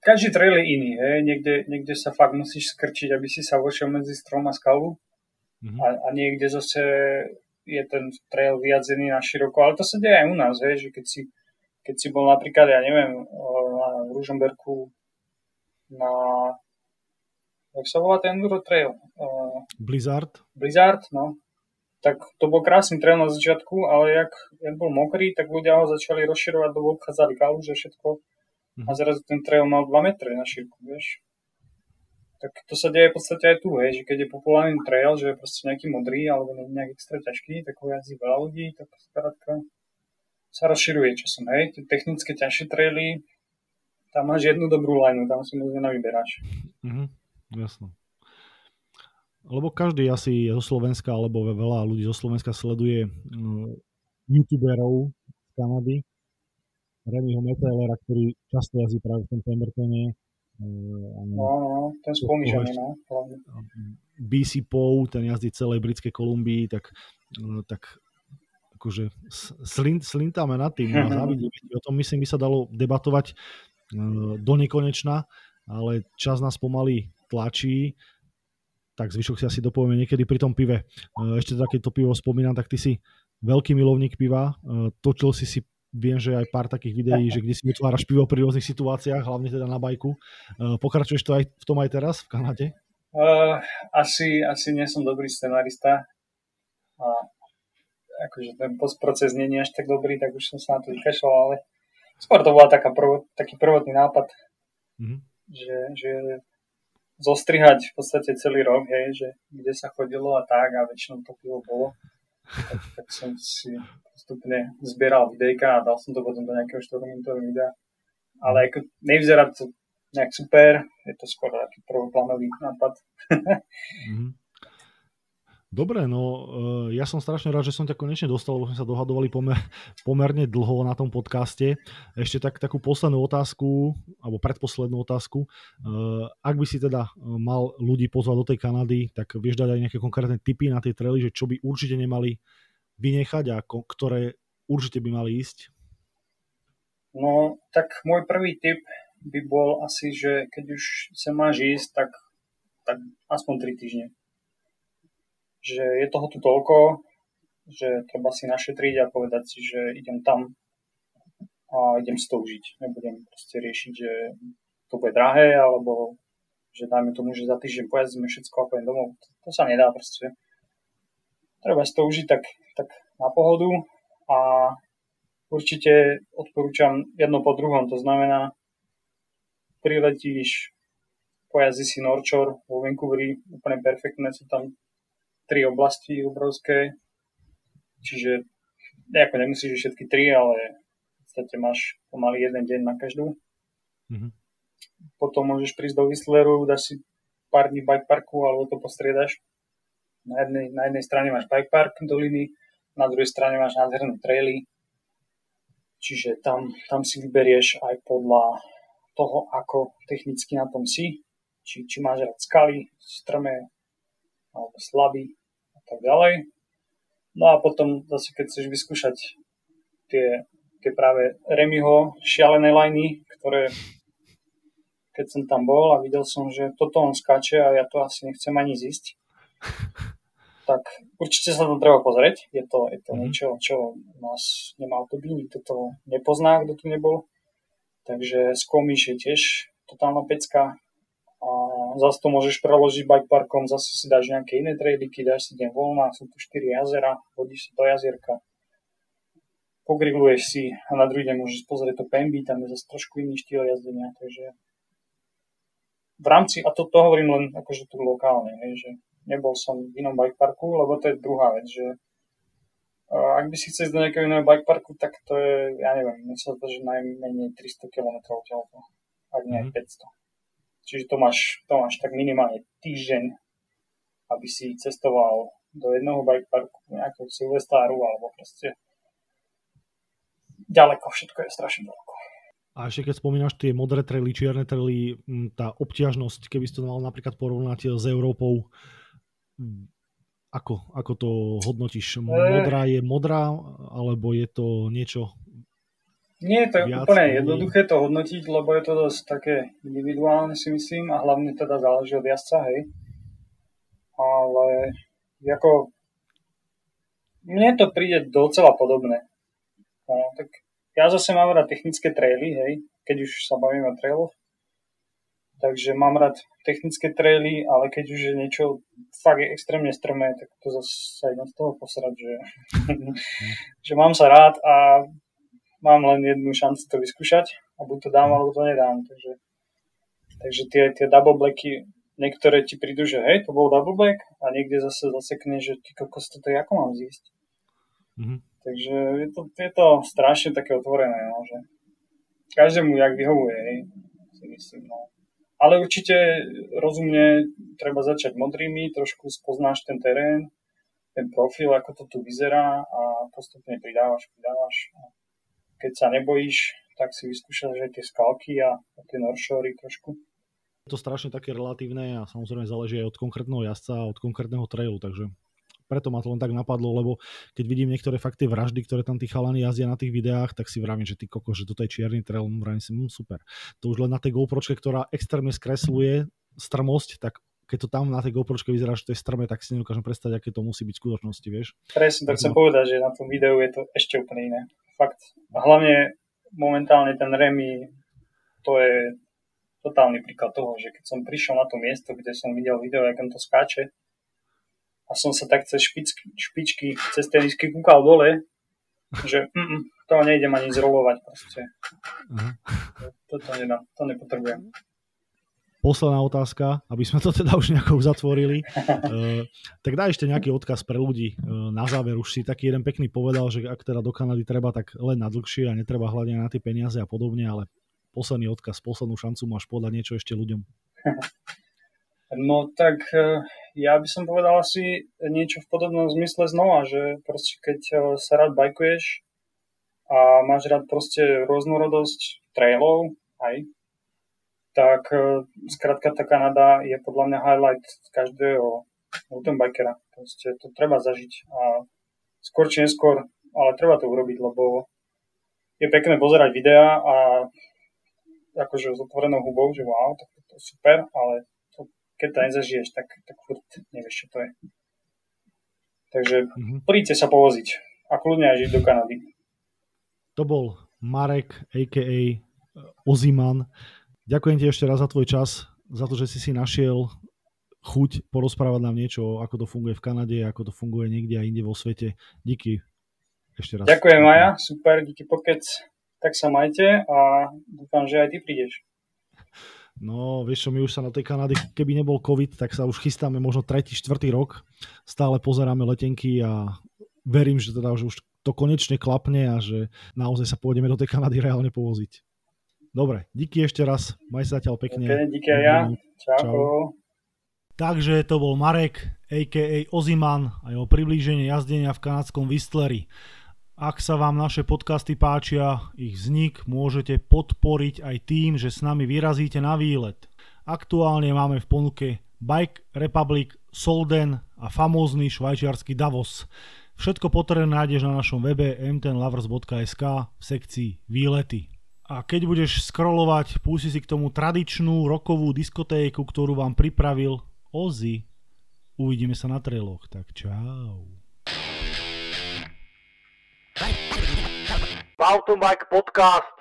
každý trail je iný, hej. Niekde, niekde sa fakt musíš skrčiť, aby si sa vošiel medzi strom a skalu. Mm-hmm. A, a niekde zase je ten trail vyjadzený na široko, ale to sa deje aj u nás, hej, že keď si, keď si bol napríklad, ja neviem, na Ružomberku na jak sa volá ten Enduro Trail? Blizzard. Blizzard, no. Tak to bol krásny trail na začiatku, ale jak, jak bol mokrý, tak ľudia ho začali rozširovať, lebo obchádzali kaluže, všetko. A mhm. zrazu ten trail mal 2 metre na šírku, vieš. Tak to sa deje v podstate aj tu, hej, že keď je populárny trail, že je proste nejaký modrý alebo nejak extra ťažký, tak ho jazdí veľa ľudí, tak skrátka sa rozširuje časom, hej. Tie technické ťažšie traily, tam máš jednu dobrú lineu, tam si moc nevyberáš. Mm-hmm, jasno. Lebo každý asi zo Slovenska, alebo veľa ľudí zo Slovenska sleduje uh, youtuberov z Kanady, Remyho Metelera, ktorý často jazdí práve v tom Pembertone. Uh, no, no, ten spomíšaný, no. BC Pou, ten jazdí celej britskej Kolumbii, tak, uh, tak akože slint, slintáme nad tým no a závidíme. O tom myslím by sa dalo debatovať do nekonečna, ale čas nás pomaly tlačí, tak zvyšok si asi dopovieme niekedy pri tom pive. Ešte teda, keď to pivo spomínam, tak ty si veľký milovník piva, točil si si viem, že aj pár takých videí, že kde si vytváraš pivo pri rôznych situáciách, hlavne teda na bajku. Pokračuješ to aj v tom aj teraz v Kanade? Uh, asi, asi nie som dobrý scenarista. A akože ten postproces nie je až tak dobrý, tak už som sa na to vykašľal, ale skôr to bola taká prv, taký prvotný nápad, mm-hmm. že, že zostrihať v podstate celý rok, hej, že kde sa chodilo a tak a väčšinou to pivo bolo. Tak, tak som si postupne zbieral videjka a dal som to potom do nejakého 4 videa. Ale ako nevyzerá to nejak super, je to skôr taký prvoplánový nápad. mm-hmm. Dobre, no eh, ja som strašne rád, že som ťa konečne dostal, lebo sme sa dohadovali pomer, pomerne dlho na tom podcaste. Ešte tak, takú poslednú otázku, alebo predposlednú otázku. Eh, ak by si teda eh, mal ľudí pozvať do tej Kanady, tak vieš dať aj nejaké konkrétne tipy na tie trely, že čo by určite nemali vynechať a ktoré určite by mali ísť? No, tak môj prvý tip by bol asi, že keď už sa máš ísť, tak, tak aspoň 3 týždne že je toho tu toľko, že treba si našetriť a povedať si, že idem tam a idem si to užiť. Nebudem proste riešiť, že to bude drahé, alebo že dajme tomu, že za týždeň pojazdíme všetko a pojem domov. To, to sa nedá proste. Treba si to užiť tak, tak na pohodu a určite odporúčam jedno po druhom. To znamená, priletíš, pojazdi si Norčor vo Vancouveri, úplne perfektné sú tam tri oblasti obrovské, čiže nejako nemusíš všetky tri, ale v podstate máš pomaly jeden deň na každú. Mm-hmm. Potom môžeš prísť do Whistleru, dáš si pár dní bike parku, alebo to postriedaš. Na jednej, na jednej strane máš bike park doliny, na druhej strane máš nádherné traily, čiže tam, tam si vyberieš aj podľa toho, ako technicky na tom si, či, či máš rád skaly, strmé, alebo slabý a tak ďalej. No a potom zase, keď chceš vyskúšať tie, tie práve Remyho šialené liny, ktoré keď som tam bol a videl som, že toto on skáče a ja to asi nechcem ani zísť, tak určite sa to treba pozrieť. Je to, je to mm. niečo, čo nás nemá to byť, nikto to nepozná, kto tu nebol. Takže Skomiš je tiež totálna pecka a zase to môžeš preložiť bike parkom, zase si dáš nejaké iné tradiky, dáš si deň voľná, sú tu 4 jazera, hodíš sa do jazierka, pogriluješ si a na druhý deň môžeš pozrieť to Pemby, tam je zase trošku iný štýl jazdenia, takže v rámci, a to, to hovorím len akože tu lokálne, hej, že nebol som v inom bike parku, lebo to je druhá vec, že ak by si chcel do nejakého iného bike parku, tak to je, ja neviem, myslím, že najmenej 300 km odtiaľ ak nie mm-hmm. 500. Čiže to máš, to máš tak minimálne týždeň, aby si cestoval do jednoho bike parku, nejakého Silvestáru alebo proste ďaleko, všetko je strašne ďaleko. A ešte keď spomínaš tie modré trely, čierne trely, tá obťažnosť, keby si to mal napríklad porovnať s Európou, ako, ako to hodnotíš? Modrá je modrá, alebo je to niečo Nie je to viac úplne ľudí. jednoduché to hodnotiť, lebo je to dosť také individuálne si myslím a hlavne teda záleží od jazdca, hej. Ale ako mne to príde docela podobné. No, tak ja zase mám rád technické traily, hej, keď už sa bavíme o trailoch. Takže mám rád technické traily, ale keď už je niečo fakt je extrémne strmé, tak to zase sa idem z toho posrať, že, že mám sa rád a mám len jednu šancu to vyskúšať a buď to dám, alebo to nedám. Takže, takže tie, tie double blacky, niektoré ti prídu, že hej, to bol double black a niekde zase zasekne, že ty kokos, toto ako mám zísť. Mm-hmm. Takže je to, je to strašne také otvorené, no, že každému jak vyhovuje, hej, si myslím, no. Ale určite rozumne treba začať modrými, trošku spoznáš ten terén, ten profil, ako to tu vyzerá a postupne pridávaš, pridávaš. A keď sa nebojíš, tak si vyskúšaš aj tie skalky a, a tie norshory trošku. Je to strašne také relatívne a samozrejme záleží aj od konkrétneho jazdca a od konkrétneho trailu, takže preto ma to len tak napadlo, lebo keď vidím niektoré fakty vraždy, ktoré tam tí chalani jazdia na tých videách, tak si vravím, že ty koko, že toto je čierny trail, vravím si, hm, super. To už len na tej GoPročke, ktorá extrémne skresluje strmosť, tak keď to tam na tej GoPročke vyzerá, že to je strme, tak si nedokážem predstaviť, aké to musí byť v skutočnosti, vieš. Presne, tak chcem no. povedať, že na tom videu je to ešte úplne iné fakt. Hlavne momentálne ten Remy, to je totálny príklad toho, že keď som prišiel na to miesto, kde som videl video, jak on to skáče, a som sa tak cez špičky, špičky cez tenisky kúkal dole, že mm, to nejdem ani zrolovať proste. Uh-huh. To, to, nedá, to nepotrebujem posledná otázka, aby sme to teda už nejako uzatvorili. Uh, tak daj ešte nejaký odkaz pre ľudí uh, na záver. Už si taký jeden pekný povedal, že ak teda do Kanady treba, tak len na dlhšie a netreba hľadať na tie peniaze a podobne, ale posledný odkaz, poslednú šancu máš podať niečo ešte ľuďom. No tak e, ja by som povedal asi niečo v podobnom zmysle znova, že proste keď sa rád bajkuješ a máš rád proste rôznorodosť trailov, aj tak e, skrátka tá Kanada je podľa mňa highlight každého mountainbikera. Proste to treba zažiť a skôr či neskôr, ale treba to urobiť, lebo je pekné pozerať videá a akože s otvorenou hubou, že wow, tak to je super, ale to, keď to nezažiješ, tak, tak furt nevieš, čo to je. Takže mm-hmm. príďte sa povoziť a kľudne aj žiť do Kanady. To bol Marek, a.k.a. Oziman, Ďakujem ti ešte raz za tvoj čas, za to, že si si našiel chuť porozprávať nám niečo, ako to funguje v Kanade, ako to funguje niekde a inde vo svete. Díky ešte raz. Ďakujem Maja, super, díky pokec. Tak sa majte a dúfam, že aj ty prídeš. No, vieš čo, my už sa na tej Kanady, keby nebol COVID, tak sa už chystáme možno tretí, štvrtý rok. Stále pozeráme letenky a verím, že teda že už to konečne klapne a že naozaj sa pôjdeme do tej Kanady reálne povoziť. Dobre, díky ešte raz. Maj sa zatiaľ pekne. Okay, díky aj ja. Čau. Čau. Takže to bol Marek, a.k.a. Oziman a jeho priblíženie jazdenia v kanadskom Whistleri. Ak sa vám naše podcasty páčia, ich vznik môžete podporiť aj tým, že s nami vyrazíte na výlet. Aktuálne máme v ponuke Bike Republic, Solden a famózny švajčiarsky Davos. Všetko potrebné nájdeš na našom webe mtenlovers.sk v sekcii výlety. A keď budeš scrollovať, pusti si k tomu tradičnú rokovú diskotéku, ktorú vám pripravil Ozzy. Uvidíme sa na treloch, tak čau. Mountain Bike Podcast